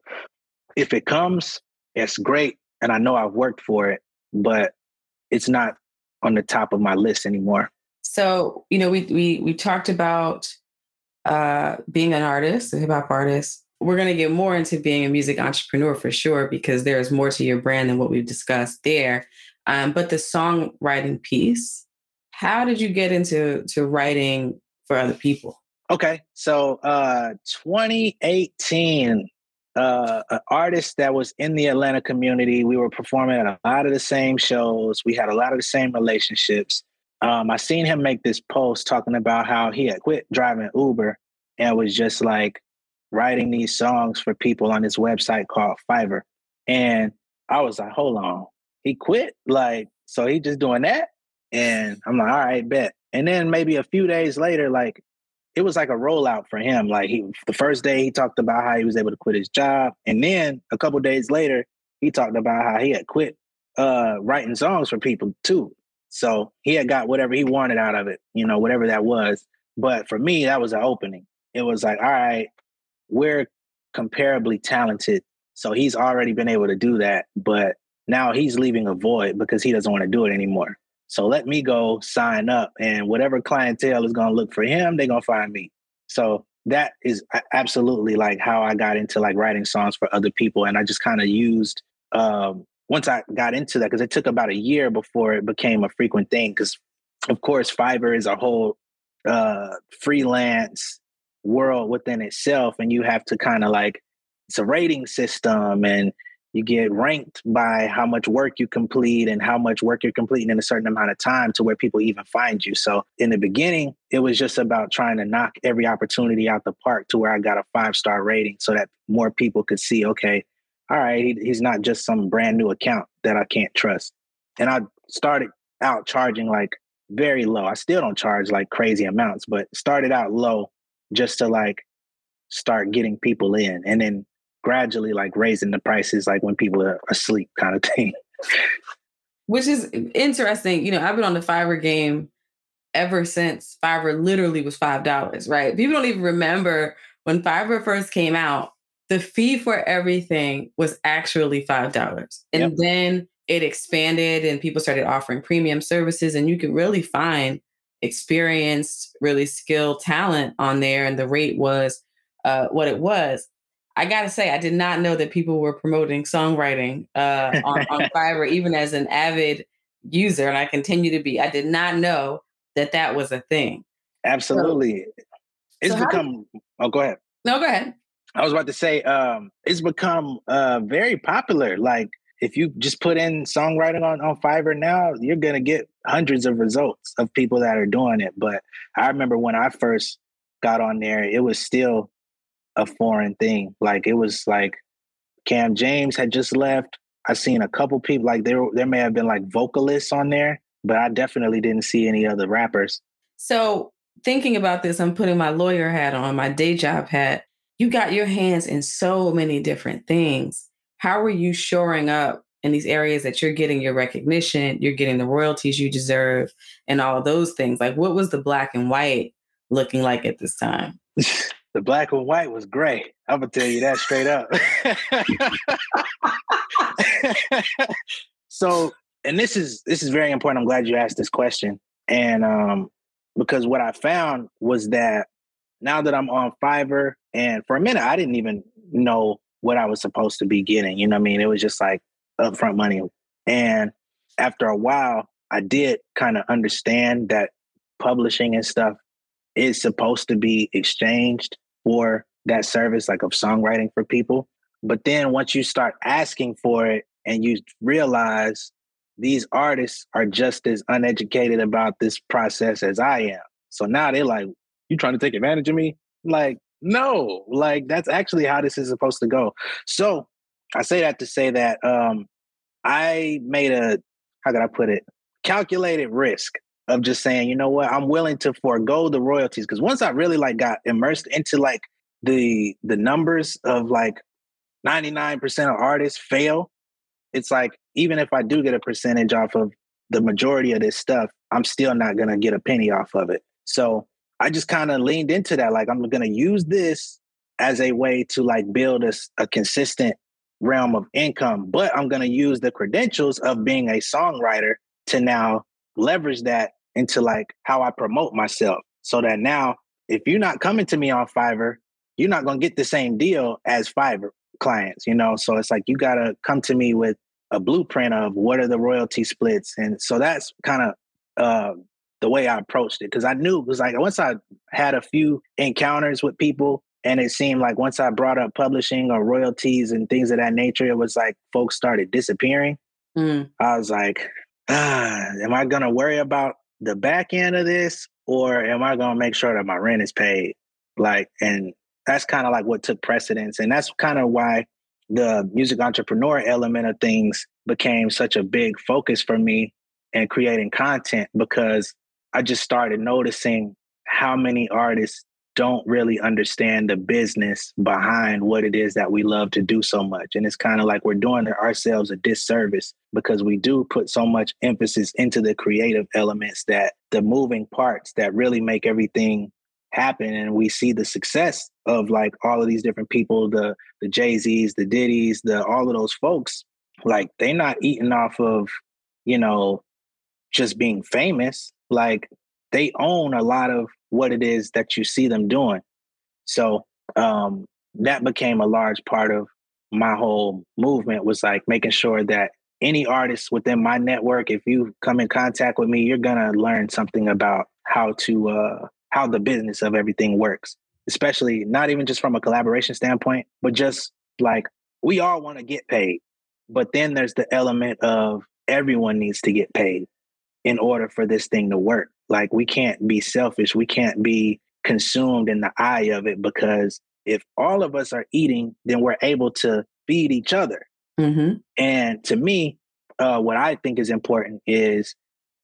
If it comes, it's great. And I know I've worked for it, but it's not on the top of my list anymore. So, you know, we we we talked about uh, being an artist, a hip hop artist. We're going to get more into being a music entrepreneur for sure, because there's more to your brand than what we've discussed there. Um, but the songwriting piece, how did you get into to writing for other people? Okay, so uh, 2018, uh, an artist that was in the Atlanta community. We were performing at a lot of the same shows. We had a lot of the same relationships um, I seen him make this post talking about how he had quit driving Uber and was just like writing these songs for people on this website called Fiverr. And I was like, hold on, he quit? Like, so he just doing that? And I'm like, all right, bet. And then maybe a few days later, like it was like a rollout for him. Like he the first day he talked about how he was able to quit his job. And then a couple days later, he talked about how he had quit uh writing songs for people too. So he had got whatever he wanted out of it, you know, whatever that was. But for me, that was an opening. It was like, all right, we're comparably talented. So he's already been able to do that. But now he's leaving a void because he doesn't want to do it anymore. So let me go sign up and whatever clientele is going to look for him, they're going to find me. So that is absolutely like how I got into like writing songs for other people. And I just kind of used um, once I got into that, because it took about a year before it became a frequent thing. Because of course, Fiverr is a whole uh, freelance world within itself, and you have to kind of like it's a rating system and you get ranked by how much work you complete and how much work you're completing in a certain amount of time to where people even find you. So in the beginning, it was just about trying to knock every opportunity out the park to where I got a five star rating so that more people could see, okay, all right, he, he's not just some brand new account that I can't trust. And I started out charging like very low. I still don't charge like crazy amounts, but started out low just to like start getting people in. And then gradually like raising the prices like when people are asleep kind of thing. Which is interesting. You know, I've been on the Fiverr game ever since Fiverr literally was five dollars, right? People don't even remember when Fiverr first came out, the fee for everything was actually five dollars. And yep. then it expanded and people started offering premium services, and you could really find experienced, really skilled talent on there. And the rate was uh, what it was. I gotta say, I did not know that people were promoting songwriting uh, on, on Fiverr, even as an avid user, and I continue to be. I did not know that that was a thing. Absolutely, so, it's so become. You, oh, go ahead. No, go ahead. I was about to say, um, it's become uh, very popular. Like, if you just put in songwriting on, on Fiverr now, you're gonna get hundreds of results of people that are doing it. But I remember when I first got on there, it was still a foreign thing. Like it was like Cam James had just left. I seen a couple people like there there may have been like vocalists on there, but I definitely didn't see any other rappers. So thinking about this, I'm putting my lawyer hat on, my day job hat. You got your hands in so many different things. How are you shoring up in these areas that you're getting your recognition, you're getting the royalties you deserve, and all those things? Like, what was the black and white looking like at this time? the black and white was gray. I'm gonna tell you that straight up. so, and this is this is very important. I'm glad you asked this question, and um, because what I found was that now that I'm on Fiverr, and for a minute I didn't even know what I was supposed to be getting. You know I mean? It was just like upfront money, and after a while, I did kind of understand that publishing and stuff is supposed to be exchanged for that service, like of songwriting for people. But then once you start asking for it and you realize these artists are just as uneducated about this process as I am. So now they're like, you trying to take advantage of me? like, no, like that's actually how this is supposed to go. So I say that to say that um I made a how could I put it? Calculated risk of just saying, you know what, I'm willing to forego the royalties because once I really like got immersed into like the the numbers of like 99% of artists fail, it's like even if I do get a percentage off of the majority of this stuff, I'm still not gonna get a penny off of it. So I just kind of leaned into that. Like I'm gonna use this as a way to like build a, a consistent realm of income, but I'm gonna use the credentials of being a songwriter to now leverage that into like how I promote myself so that now if you're not coming to me on Fiverr, you're not going to get the same deal as Fiverr clients, you know? So it's like you got to come to me with a blueprint of what are the royalty splits. And so that's kind of uh, the way I approached it because I knew it was like once I had a few encounters with people and it seemed like once I brought up publishing or royalties and things of that nature, it was like folks started disappearing. Mm. I was like, ah, am I going to worry about the back end of this or am I going to make sure that my rent is paid? Like, and that's kind of like what took precedence. And that's kind of why the music entrepreneur element of things became such a big focus for me and creating content because I just started noticing how many artists don't really understand the business behind what it is that we love to do so much. And it's kind of like we're doing ourselves a disservice because we do put so much emphasis into the creative elements that the moving parts that really make everything happen and we see the success of like all of these different people the the jay-z's the diddy's the all of those folks like they're not eating off of you know just being famous like they own a lot of what it is that you see them doing. So um, that became a large part of my whole movement was like making sure that any artist within my network, if you come in contact with me, you're gonna learn something about how to uh, how the business of everything works. Especially not even just from a collaboration standpoint, but just like we all want to get paid. But then there's the element of everyone needs to get paid in order for this thing to work. Like we can't be selfish. We can't be consumed in the eye of it because if all of us are eating, then we're able to feed each other. Mm-hmm. And to me, uh, what I think is important is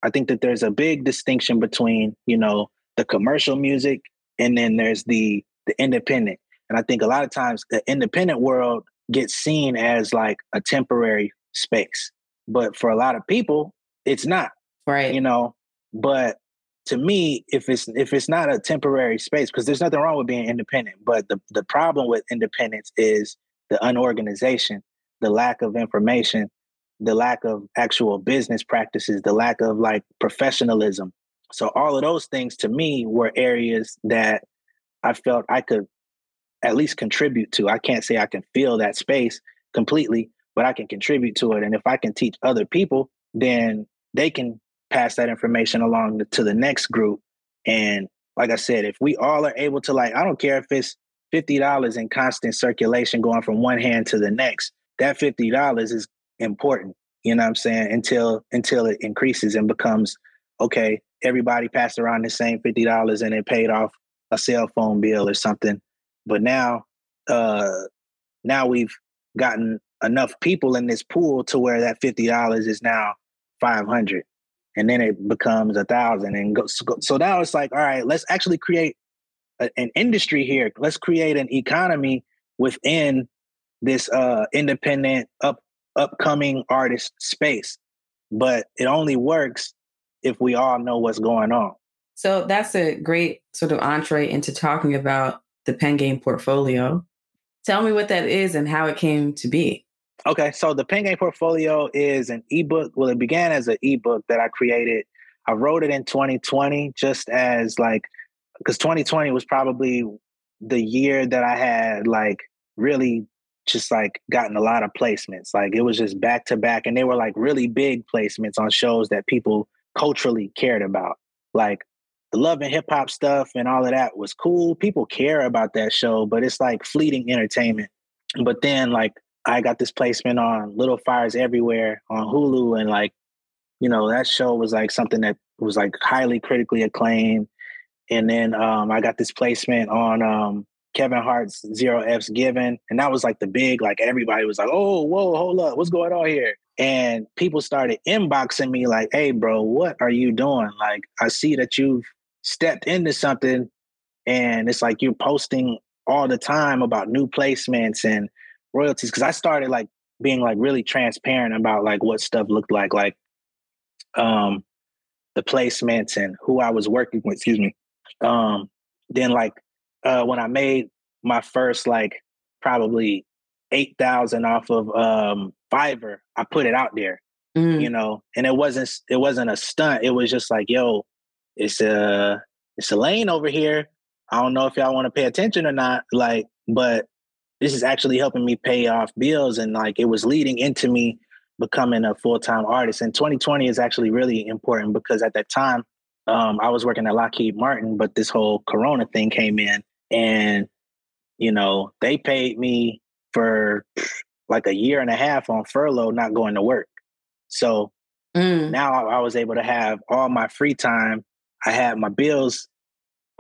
I think that there's a big distinction between, you know, the commercial music and then there's the the independent. And I think a lot of times the independent world gets seen as like a temporary space. But for a lot of people, it's not. Right. You know, but to me, if it's if it's not a temporary space, because there's nothing wrong with being independent, but the, the problem with independence is the unorganization, the lack of information, the lack of actual business practices, the lack of like professionalism. So all of those things to me were areas that I felt I could at least contribute to. I can't say I can fill that space completely, but I can contribute to it. And if I can teach other people, then they can pass that information along to the next group. And like I said, if we all are able to like, I don't care if it's fifty dollars in constant circulation going from one hand to the next. That fifty dollars is important. You know what I'm saying? Until until it increases and becomes okay. Everybody passed around the same fifty dollars and it paid off a cell phone bill or something. But now, uh, now we've gotten enough people in this pool to where that fifty dollars is now five hundred and then it becomes a thousand and go, so, so now it's like all right let's actually create a, an industry here. Let's create an economy within this uh independent up upcoming artist space. But it only works if we all know what's going on. So that's a great sort of entree into talking about the pen game portfolio. Tell me what that is and how it came to be Okay, so the Pen Game Portfolio is an ebook. Well, it began as an ebook that I created. I wrote it in 2020 just as like because 2020 was probably the year that I had like really just like gotten a lot of placements. Like it was just back to back, and they were like really big placements on shows that people culturally cared about. Like the love and hip hop stuff and all of that was cool. People care about that show, but it's like fleeting entertainment. But then like I got this placement on Little Fires Everywhere on Hulu, and like, you know, that show was like something that was like highly critically acclaimed. And then um, I got this placement on um, Kevin Hart's Zero F's Given, and that was like the big, like everybody was like, "Oh, whoa, hold up, what's going on here?" And people started inboxing me like, "Hey, bro, what are you doing? Like, I see that you've stepped into something, and it's like you're posting all the time about new placements and royalties because I started like being like really transparent about like what stuff looked like, like um the placements and who I was working with, excuse me. Um then like uh when I made my first like probably eight thousand off of um Fiverr, I put it out there. Mm. You know, and it wasn't it wasn't a stunt. It was just like, yo, it's a it's a lane over here. I don't know if y'all want to pay attention or not. Like, but this is actually helping me pay off bills and like it was leading into me becoming a full-time artist. And 2020 is actually really important because at that time um, i was working at lockheed martin but this whole corona thing came in and you know they paid me for like a year and a half on furlough not going to work. So mm. now I was able to have all my free time. I had my bills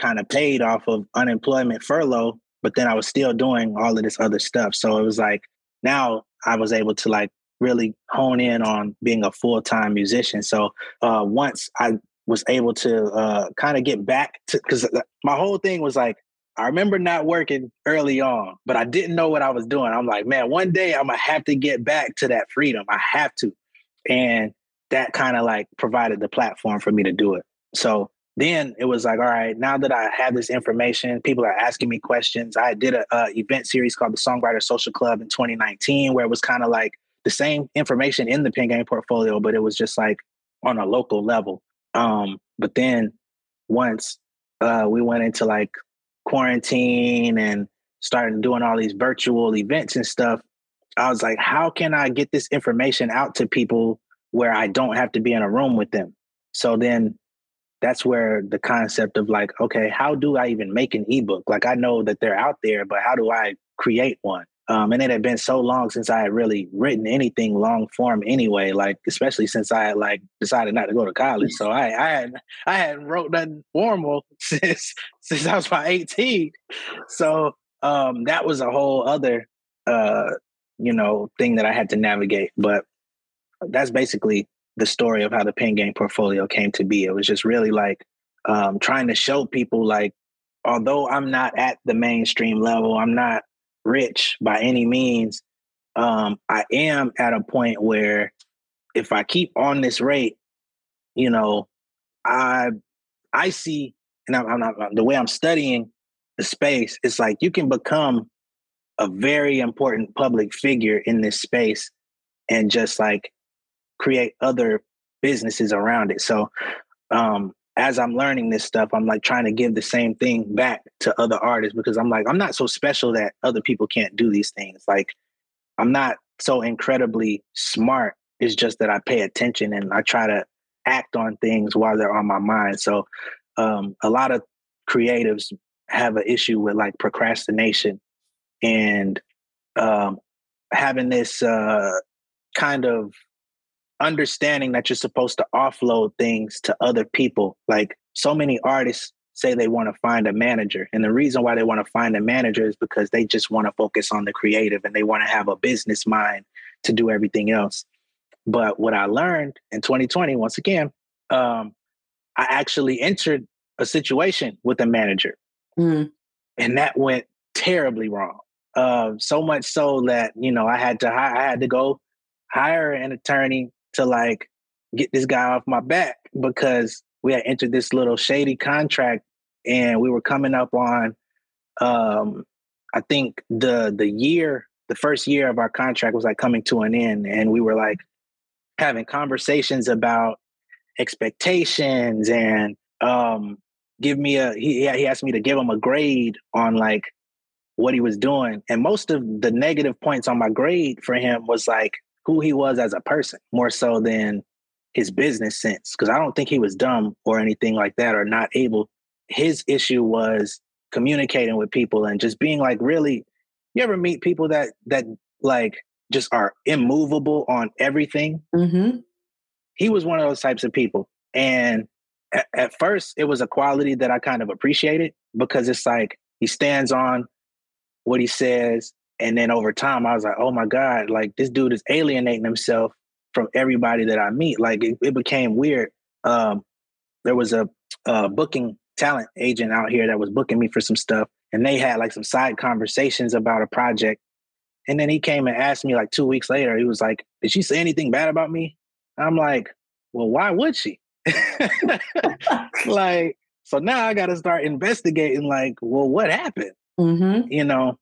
kind of paid off of unemployment furlough but then I was still doing all of this other stuff. So it was like now I was able to like really hone in on being a full time musician. So uh, once I was able to uh, kind of get back to because my whole thing was like I remember not working early on, but I didn't know what I was doing. I'm like, man, one day I'm gonna have to get back to that freedom. I have to, and that kind of like provided the platform for me to do it. So then it was like, all right, now that I have this information, people are asking me questions. I did a, a event series called the Songwriter Social Club in 2019, where it was kind of like the same information in the Pen Game portfolio, but it was just like on a local level. Um, but then once uh, we went into like quarantine and started doing all these virtual events and stuff, I was like, how can I get this information out to people where I don't have to be in a room with them? So then that's where the concept of like, okay, how do I even make an ebook? Like I know that they're out there, but how do I create one? Um, and it had been so long since I had really written anything long form anyway, like especially since I had like decided not to go to college. So I, I had I hadn't wrote nothing formal since since I was about 18. So um, that was a whole other uh, you know, thing that I had to navigate. But that's basically the story of how the pen game portfolio came to be. It was just really like um, trying to show people like, although I'm not at the mainstream level, I'm not rich by any means. Um, I am at a point where if I keep on this rate, you know, I I see, and I'm, I'm not the way I'm studying the space. It's like you can become a very important public figure in this space and just like create other businesses around it. So um as I'm learning this stuff, I'm like trying to give the same thing back to other artists because I'm like, I'm not so special that other people can't do these things. Like, I'm not so incredibly smart. It's just that I pay attention and I try to act on things while they're on my mind. So, um, a lot of creatives have an issue with like procrastination and um, having this uh, kind of understanding that you're supposed to offload things to other people. Like so many artists say they want to find a manager. And the reason why they want to find a manager is because they just want to focus on the creative and they want to have a business mind to do everything else. But what I learned in 2020, once again, um, I actually entered a situation with a manager. Mm. And that went terribly wrong. Uh, so much so that, you know, I had to I had to go hire an attorney to like get this guy off my back because we had entered this little shady contract and we were coming up on um I think the the year the first year of our contract was like coming to an end and we were like having conversations about expectations and um give me a he he asked me to give him a grade on like what he was doing. And most of the negative points on my grade for him was like who he was as a person more so than his business sense because I don't think he was dumb or anything like that or not able. His issue was communicating with people and just being like really you ever meet people that that like just are immovable on everything mm-hmm. he was one of those types of people and at, at first it was a quality that i kind of appreciated because it's like he stands on what he says and then over time, I was like, oh my God, like this dude is alienating himself from everybody that I meet. Like it, it became weird. Um, there was a, a booking talent agent out here that was booking me for some stuff, and they had like some side conversations about a project. And then he came and asked me like two weeks later, he was like, Did she say anything bad about me? I'm like, Well, why would she? like, so now I got to start investigating, like, well, what happened? Mm-hmm. You know,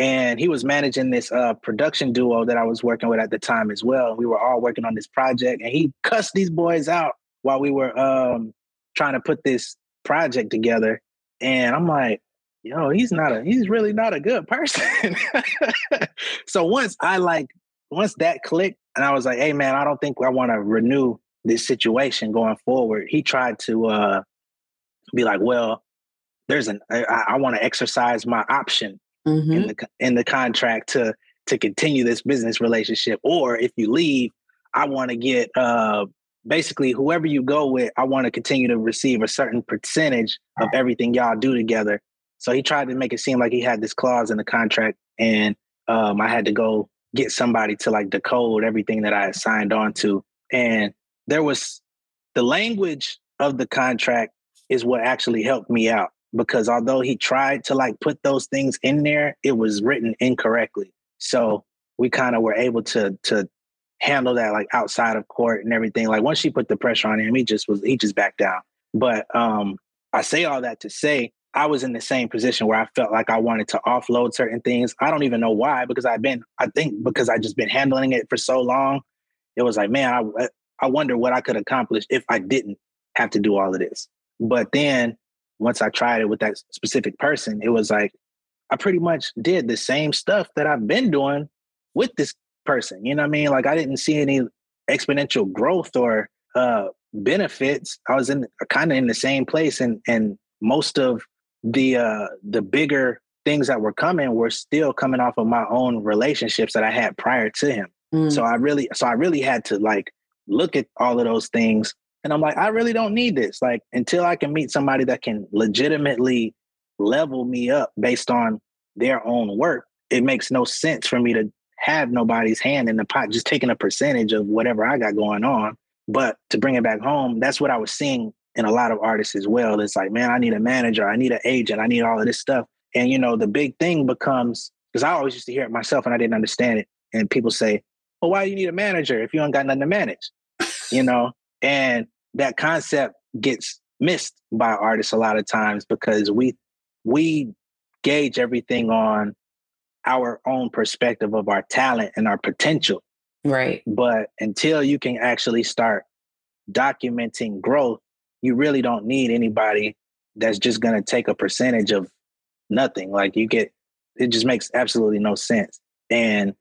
and he was managing this uh, production duo that I was working with at the time as well. We were all working on this project, and he cussed these boys out while we were um, trying to put this project together. And I'm like, yo, he's not a, he's really not a good person. so once I like, once that clicked, and I was like, hey man, I don't think I want to renew this situation going forward. He tried to uh, be like, well, there's an, I, I want to exercise my option mm-hmm. in the in the contract to to continue this business relationship. Or if you leave, I want to get uh, basically whoever you go with. I want to continue to receive a certain percentage of everything y'all do together. So he tried to make it seem like he had this clause in the contract, and um, I had to go get somebody to like decode everything that I had signed on to. And there was the language of the contract is what actually helped me out because although he tried to like put those things in there, it was written incorrectly. So we kind of were able to to handle that like outside of court and everything. Like once she put the pressure on him, he just was he just backed down. But um I say all that to say I was in the same position where I felt like I wanted to offload certain things. I don't even know why because I've been I think because I just been handling it for so long. It was like, man, I I wonder what I could accomplish if I didn't have to do all of this. But then once I tried it with that specific person, it was like I pretty much did the same stuff that I've been doing with this person. You know what I mean? Like I didn't see any exponential growth or uh benefits. I was in kind of in the same place and and most of the uh the bigger things that were coming were still coming off of my own relationships that I had prior to him. Mm. So I really so I really had to like look at all of those things and I'm like I really don't need this. Like until I can meet somebody that can legitimately level me up based on their own work, it makes no sense for me to have nobody's hand in the pot, just taking a percentage of whatever I got going on. But to bring it back home, that's what I was seeing in a lot of artists as well. It's like, man, I need a manager, I need an agent, I need all of this stuff. And you know, the big thing becomes because I always used to hear it myself and I didn't understand it. And people say, Well, why do you need a manager if you don't got nothing to manage? you know, and that concept gets missed by artists a lot of times because we we gauge everything on our own perspective of our talent and our potential. Right. But until you can actually start documenting growth, you really don't need anybody that's just going to take a percentage of nothing. Like you get, it just makes absolutely no sense. And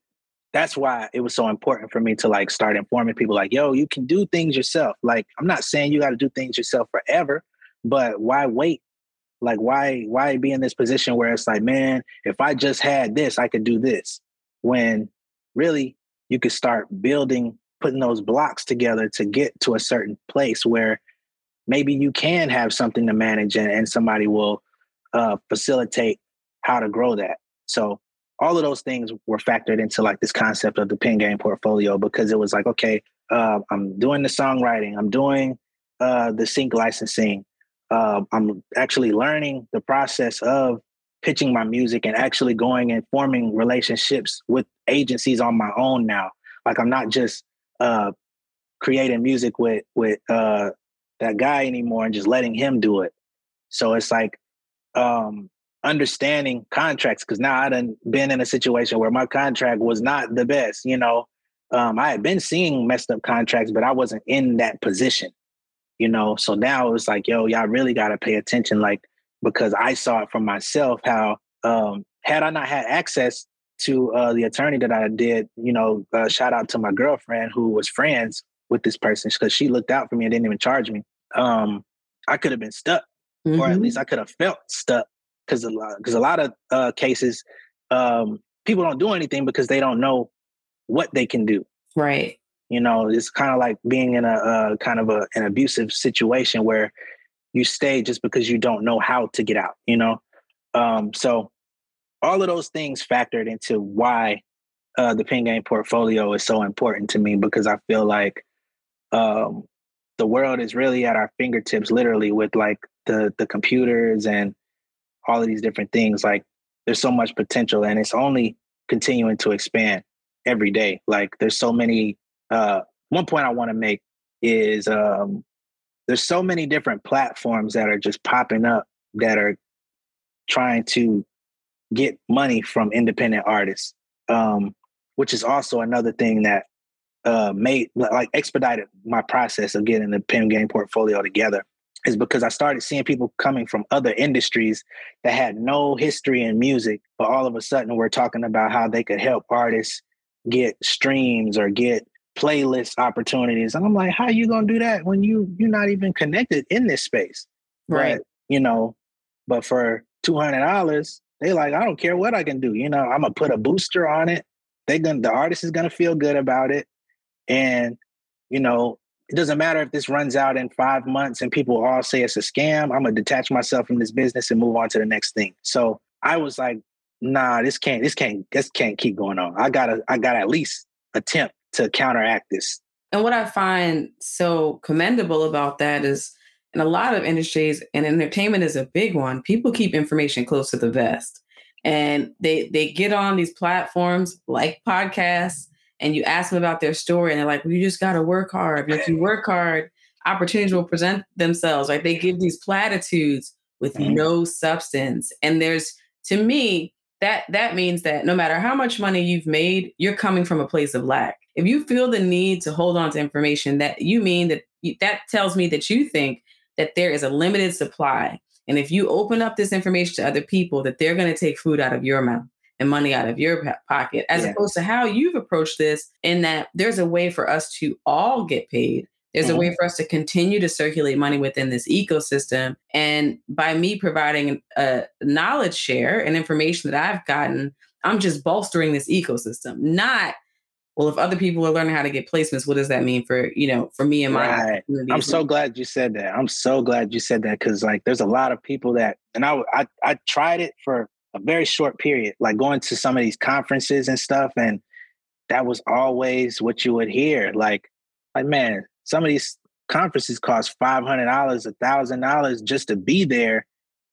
that's why it was so important for me to like start informing people like, yo, you can do things yourself. Like, I'm not saying you got to do things yourself forever, but why wait like why why be in this position where it's like, man, if I just had this, I could do this. When really you could start building, putting those blocks together to get to a certain place where maybe you can have something to manage and, and somebody will uh, facilitate how to grow that. So all of those things were factored into like this concept of the pen game portfolio because it was like, okay, uh, I'm doing the songwriting, I'm doing uh, the sync licensing, uh, I'm actually learning the process of pitching my music and actually going and forming relationships with agencies on my own now. Like I'm not just uh, creating music with with uh, that guy anymore and just letting him do it. So it's like um, understanding contracts because now I done been in a situation where my contract was not the best. You know, um, I had been seeing messed up contracts, but I wasn't in that position you know so now it's like yo y'all really got to pay attention like because i saw it for myself how um had i not had access to uh the attorney that i did you know uh, shout out to my girlfriend who was friends with this person because she looked out for me and didn't even charge me um i could have been stuck mm-hmm. or at mm-hmm. least i could have felt stuck because a lot because a lot of uh cases um people don't do anything because they don't know what they can do right you know, it's kind of like being in a, a kind of a, an abusive situation where you stay just because you don't know how to get out, you know? Um, so all of those things factored into why uh, the pen game portfolio is so important to me because I feel like um, the world is really at our fingertips, literally with like the the computers and all of these different things. Like there's so much potential, and it's only continuing to expand every day. Like there's so many uh, one point I want to make is um, there's so many different platforms that are just popping up that are trying to get money from independent artists, um, which is also another thing that uh, made like expedited my process of getting the pen game portfolio together is because I started seeing people coming from other industries that had no history in music, but all of a sudden we're talking about how they could help artists get streams or get playlist opportunities. And I'm like, how are you gonna do that when you you're not even connected in this space? Right. But, you know, but for two hundred dollars, they like, I don't care what I can do. You know, I'm gonna put a booster on it. They gonna the artist is gonna feel good about it. And, you know, it doesn't matter if this runs out in five months and people all say it's a scam. I'm gonna detach myself from this business and move on to the next thing. So I was like, nah, this can't, this can't, this can't keep going on. I gotta, I gotta at least attempt to counteract this. And what I find so commendable about that is in a lot of industries, and entertainment is a big one, people keep information close to the vest. And they they get on these platforms like podcasts and you ask them about their story and they're like, well, you just gotta work hard. If you work hard, opportunities will present themselves. Like they give these platitudes with mm-hmm. no substance. And there's to me, that that means that no matter how much money you've made, you're coming from a place of lack. If you feel the need to hold on to information, that you mean that that tells me that you think that there is a limited supply. And if you open up this information to other people, that they're going to take food out of your mouth. And money out of your pocket, as yeah. opposed to how you've approached this in that there's a way for us to all get paid. There's mm-hmm. a way for us to continue to circulate money within this ecosystem. And by me providing a knowledge share and information that I've gotten, I'm just bolstering this ecosystem, not well, if other people are learning how to get placements, what does that mean for you know for me and my? Right. I'm so glad you said that. I'm so glad you said that because like there's a lot of people that, and I I I tried it for a very short period, like going to some of these conferences and stuff, and that was always what you would hear. Like, like man, some of these conferences cost five hundred dollars, a thousand dollars just to be there.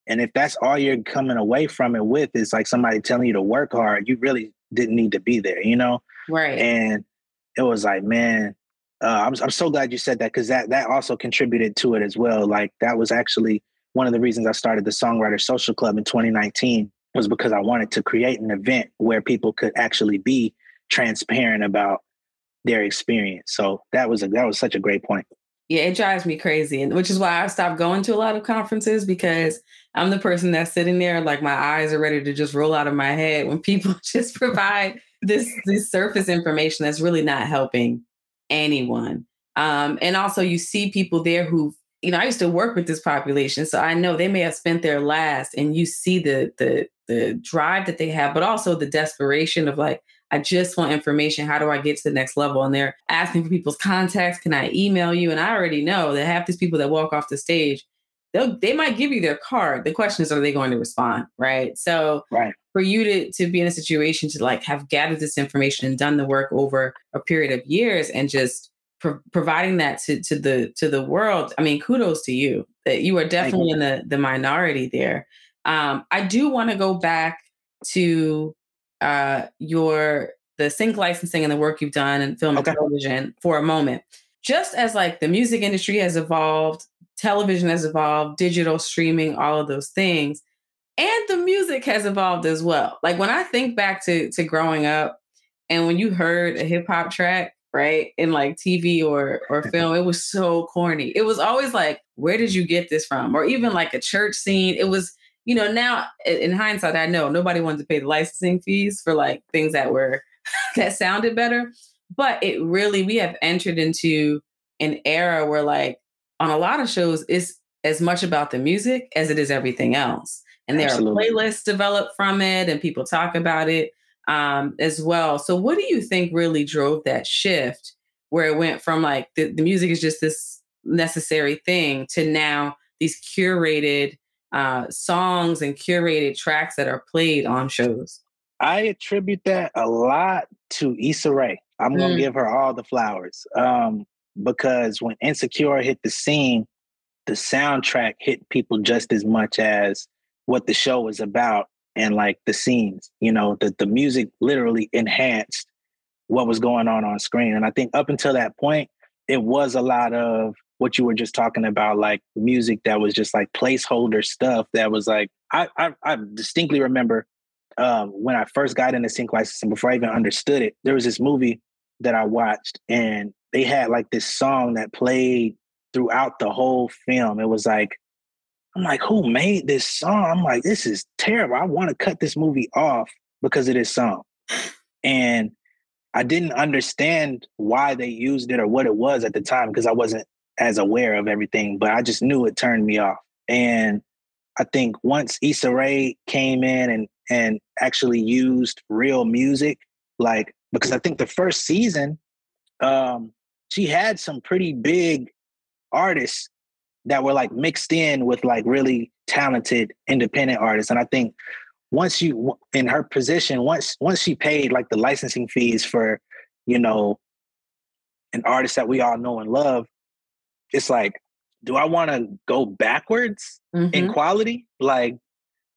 And if that's all you're coming away from it with is like somebody telling you to work hard, you really didn't need to be there, you know? Right. And it was like, man, uh, I'm I'm so glad you said that because that that also contributed to it as well. Like that was actually one of the reasons I started the Songwriter Social Club in 2019 was because I wanted to create an event where people could actually be transparent about their experience. So that was a that was such a great point. Yeah, it drives me crazy, and which is why I stopped going to a lot of conferences because I'm the person that's sitting there like my eyes are ready to just roll out of my head when people just provide this this surface information that's really not helping anyone. Um, and also, you see people there who, you know, I used to work with this population, so I know they may have spent their last, and you see the the the drive that they have, but also the desperation of like, I just want information. How do I get to the next level? And they're asking for people's contacts. Can I email you? And I already know that half these people that walk off the stage they'll they might give you their card. The question is, are they going to respond? Right. So right. for you to to be in a situation to like have gathered this information and done the work over a period of years and just pro- providing that to to the to the world. I mean, kudos to you. That you are definitely in the the minority there. Um, I do want to go back to uh, your the sync licensing and the work you've done in film okay. and television for a moment. Just as like the music industry has evolved, television has evolved, digital streaming, all of those things. And the music has evolved as well. Like when I think back to to growing up and when you heard a hip hop track, right, in like TV or or film, it was so corny. It was always like, where did you get this from? Or even like a church scene. It was, you know, now in hindsight, I know nobody wanted to pay the licensing fees for like things that were that sounded better. But it really, we have entered into an era where like on a lot of shows, it's as much about the music as it is everything else. And there Absolutely. are playlists developed from it, and people talk about it um, as well. So, what do you think really drove that shift where it went from like the, the music is just this necessary thing to now these curated uh, songs and curated tracks that are played on shows? I attribute that a lot to Issa Rae. I'm mm. gonna give her all the flowers. Um, because when Insecure hit the scene, the soundtrack hit people just as much as what the show was about and like the scenes. You know, the the music literally enhanced what was going on on screen. And I think up until that point, it was a lot of what you were just talking about, like music that was just like placeholder stuff. That was like I I, I distinctly remember um, when I first got into sync licensing before I even understood it. There was this movie that I watched, and they had like this song that played throughout the whole film. It was like, I'm like, who made this song? I'm like, this is terrible. I want to cut this movie off because of this song. And I didn't understand why they used it or what it was at the time because I wasn't as aware of everything, but I just knew it turned me off. And I think once Issa Rae came in and and actually used real music, like because I think the first season, um, she had some pretty big artists that were like mixed in with like really talented independent artists and i think once you in her position once once she paid like the licensing fees for you know an artist that we all know and love it's like do i want to go backwards mm-hmm. in quality like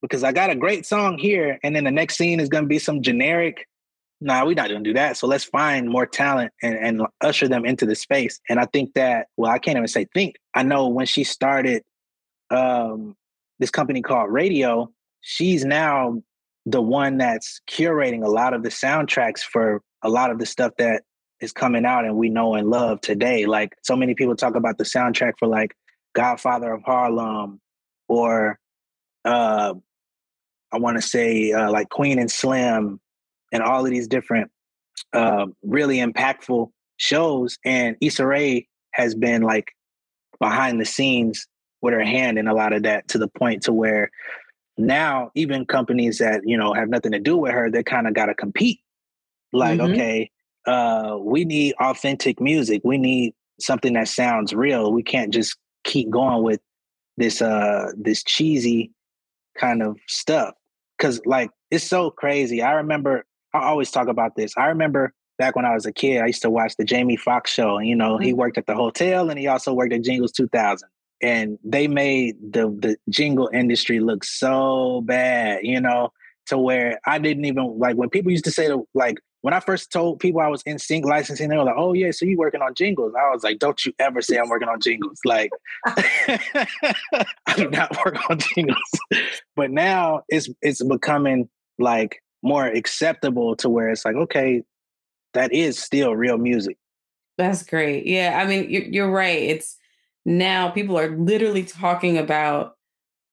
because i got a great song here and then the next scene is going to be some generic nah, we're not going to do that. So let's find more talent and, and usher them into the space. And I think that, well, I can't even say think. I know when she started um, this company called Raedio, she's now the one that's curating a lot of the soundtracks for a lot of the stuff that is coming out and we know and love today. Like so many people talk about the soundtrack for like Godfather of Harlem or uh I want to say uh, like Queen and Slim and all of these different uh, really impactful shows. And Issa Rae has been like behind the scenes with her hand in a lot of that to the point to where now even companies that you know have nothing to do with her they kind of got to compete like mm-hmm. okay uh we need authentic music. We need something that sounds real. We can't just keep going with this uh this cheesy kind of stuff. Because like it's so crazy. I remember i always talk about this. I remember back when i was a kid i used to watch the jamie foxx show and you know mm-hmm. he worked at the hotel and he also worked at jingles 2000 and they made the the jingle industry look so bad, you know, to where I didn't even like when people used to say like when I first told people I was in sync licensing, they were like, "Oh yeah, so you working on jingles?" I was like, "Don't you ever say I'm working on jingles!" Like, I do not work on jingles. but now it's it's becoming like more acceptable to where it's like, okay, that is still real music. That's great. Yeah, I mean, you're, you're right. It's now people are literally talking about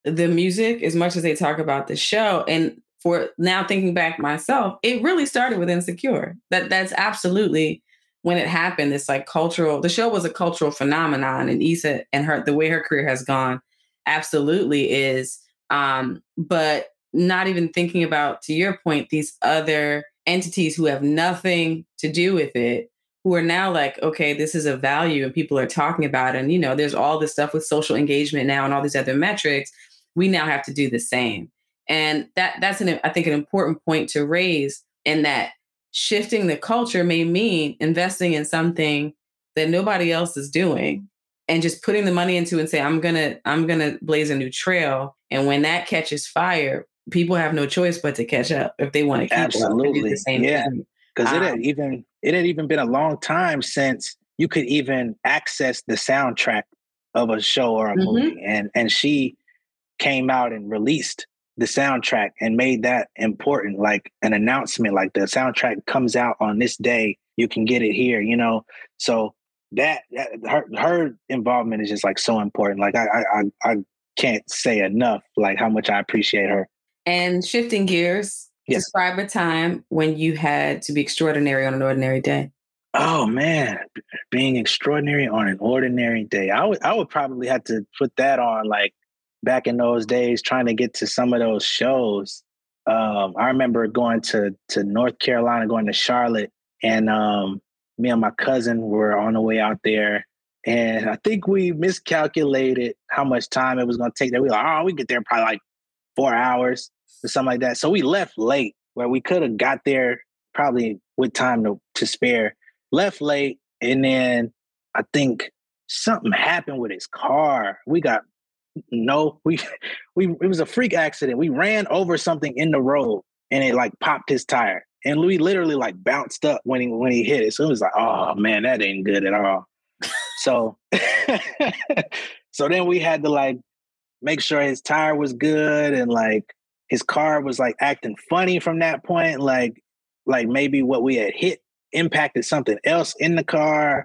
the music as much as they talk about the show. And for now thinking back myself, it really started with Insecure. That that's absolutely when it happened. It's like cultural. The show was a cultural phenomenon, and Issa and her the way her career has gone absolutely is. Um, but not even thinking about, to your point, these other entities who have nothing to do with it who are now like, okay, this is a value and people are talking about it. And, you know, there's all this stuff with social engagement now and all these other metrics. We now have to do the same. And that that's an I think an important point to raise in that shifting the culture may mean investing in something that nobody else is doing and just putting the money into and say i'm gonna i'm gonna blaze a new trail. And when that catches fire people have no choice but to catch up if they want to keep absolutely the same yeah. because um, it had even it had even been a long time since you could even access the soundtrack of a show or a mm-hmm. movie and and she came out and released the soundtrack and made that important like an announcement like the soundtrack comes out on this day you can get it here you know so that, that her her involvement is just like so important like I, I i can't say enough like how much i appreciate her and shifting gears Yes. Describe a time when you had to be extraordinary on an ordinary day. Oh man, being extraordinary on an ordinary day. I would I would probably have to put that on like back in those days trying to get to some of those shows. Um, I remember going to to North Carolina, going to Charlotte, and um, me and my cousin were on the way out there. And I think we miscalculated how much time it was going to take. That we were like, oh, we get there probably like four hours or something like that. So we left late where we could have got there probably with time to, to spare. Left late, and then I think something happened with his car. We got no, we we it was a freak accident. We ran over something in the road and it like popped his tire. And Louis literally like bounced up when he when he hit it. So it was like, oh man, that ain't good at all. so so then we had to like make sure his tire was good and like his car was like acting funny from that point like like maybe what we had hit impacted something else in the car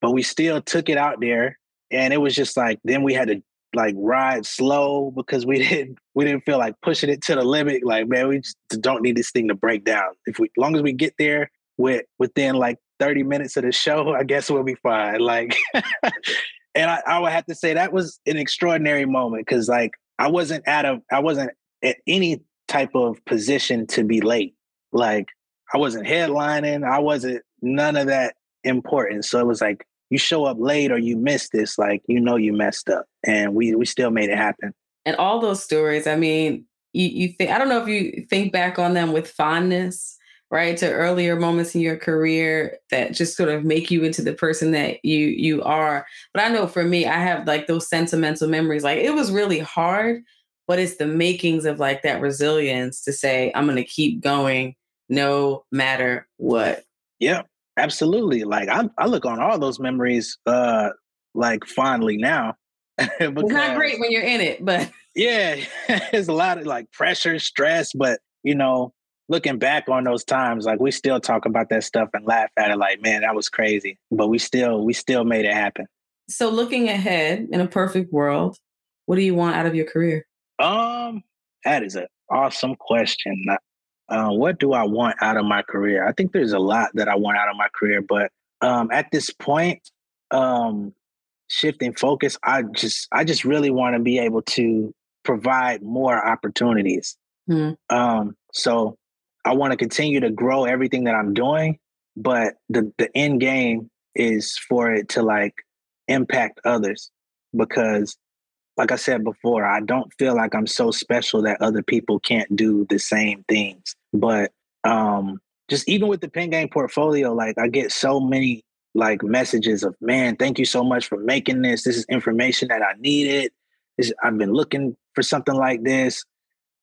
but we still took it out there and it was just like then we had to like ride slow because we didn't we didn't feel like pushing it to the limit like man we just don't need this thing to break down if we long as we get there with within like 30 minutes of the show i guess we'll be fine like and I, I would have to say that was an extraordinary moment because like i wasn't at a i wasn't at any type of position to be late. Like I wasn't headlining, I wasn't none of that important. So it was like you show up late or you miss this, like you know you messed up. And we we still made it happen. And all those stories, I mean, you you think I don't know if you think back on them with fondness, right? To earlier moments in your career that just sort of make you into the person that you you are. But I know for me, I have like those sentimental memories. Like it was really hard but it's the makings of like that resilience to say i'm going to keep going no matter what yeah absolutely like I, I look on all those memories uh like fondly now because, it's not great when you're in it but yeah it's a lot of like pressure stress but you know looking back on those times like we still talk about that stuff and laugh at it like man that was crazy but we still we still made it happen so looking ahead in a perfect world what do you want out of your career um, that is a awesome question. Uh, what do I want out of my career? I think there's a lot that I want out of my career, but um, at this point, um, shifting focus, I just I just really want to be able to provide more opportunities. Mm. Um, so I want to continue to grow everything that I'm doing, but the the end game is for it to like impact others because like I said before, I don't feel like I'm so special that other people can't do the same things. But um just even with the pen game portfolio, like I get so many like messages of man, thank you so much for making this. This is information that I needed. This, I've been looking for something like this.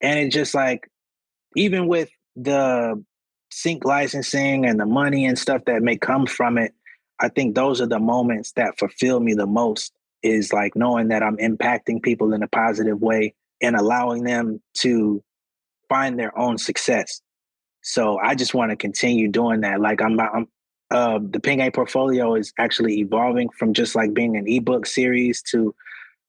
And it just like even with the sync licensing and the money and stuff that may come from it, I think those are the moments that fulfill me the most is like knowing that I'm impacting people in a positive way and allowing them to find their own success. So I just want to continue doing that. Like I'm, I'm uh, the Pen Game portfolio is actually evolving from just like being an ebook series to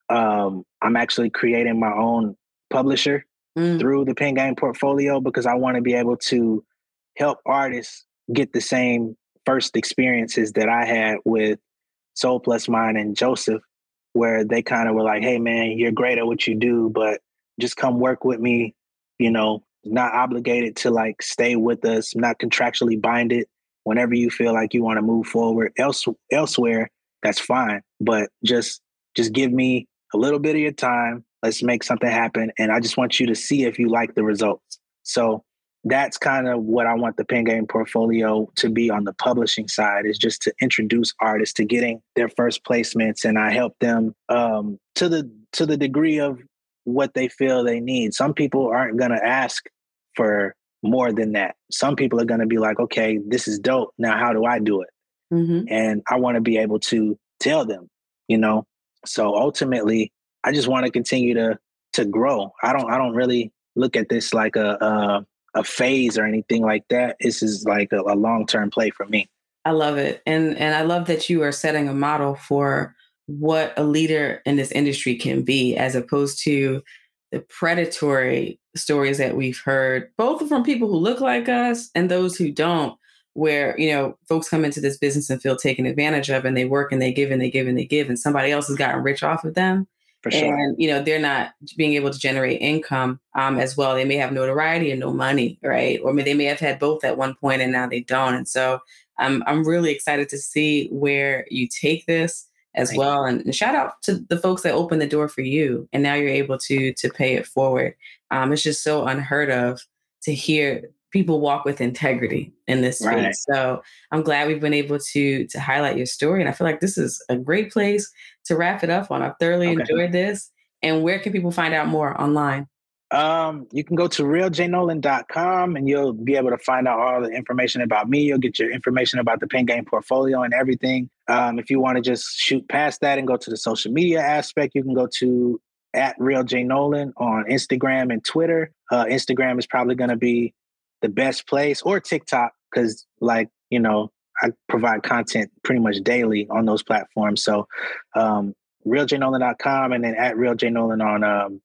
um, I'm actually creating my own publisher mm. through the Pen Game portfolio because I want to be able to help artists get the same first experiences that I had with Soul Plus Mine and Joseph, where they kind of were like, hey, man, you're great at what you do, but just come work with me. You know, not obligated to like stay with us, not contractually binded. Whenever you feel like you want to move forward else, elsewhere, that's fine. But just just give me a little bit of your time. Let's make something happen. And I just want you to see if you like the results. So that's kind of what I want the pen game portfolio to be on the publishing side is just to introduce artists to getting their first placements and I help them um, to the to the degree of what they feel they need. Some people aren't going to ask for more than that. Some people are going to be like, okay, this is dope. Now, how do I do it? Mm-hmm. And I want to be able to tell them, you know. So ultimately, I just want to continue to to grow. I don't I don't really look at this like a, a a phase or anything like that. This is like a, a long term play for me. I love it, and and I love that you are setting a model for what a leader in this industry can be, as opposed to the predatory stories that we've heard, both from people who look like us and those who don't. Where you know folks come into this business and feel taken advantage of, and they work and they give and they give and they give, and somebody else has gotten rich off of them for sure. And you know, they're not being able to generate income um, as well. They may have notoriety and no money, right? Or they may have had both at one point and now they don't. And so I'm I'm really excited to see where you take this as Thank well. And, and, shout out to the folks that opened the door for you, and now you're able to to pay it forward. Um, it's just so unheard of to hear people walk with integrity in this space. Right. So I'm glad we've been able to to highlight your story, and I feel like this is a great place to wrap it up on. I've thoroughly okay. enjoyed this. And where can people find out more online? Um, you can go to realjnolan.com and you'll be able to find out all the information about me. You'll get your information about the pen game portfolio and everything. Um, if you want to just shoot past that and go to the social media aspect, you can go to at Real J Nolan on Instagram and Twitter. Uh, Instagram is probably going to be the best place or TikTok because, like, you know, I provide content pretty much daily on those platforms. So, um, realjnolan.com and then at realjnolan on um,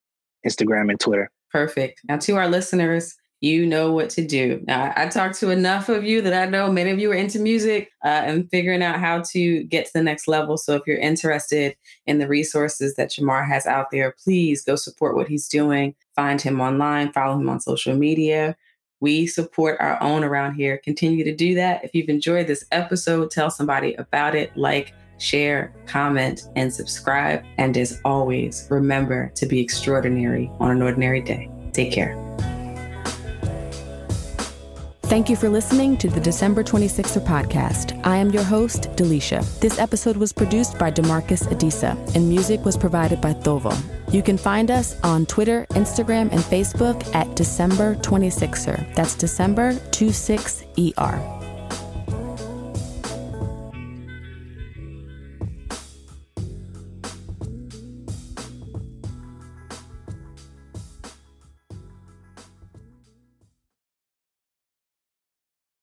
Instagram and Twitter. Perfect. Now, to our listeners, you know what to do. Now, I talked to enough of you that I know many of you are into music uh, and figuring out how to get to the next level. So, if you're interested in the resources that Jamar has out there, please go support what he's doing. Find him online, follow him on social media. We support our own around here. Continue to do that. If you've enjoyed this episode, tell somebody about it, like, share, comment, and subscribe. And as always, remember to be extraordinary on an ordinary day. Take care. Thank you for listening to the December 26er podcast. I am your host, Delisha. This episode was produced by Demarcus Adisa, and music was provided by Thovo. You can find us on Twitter, Instagram, and Facebook at December 26er. That's December 26ER.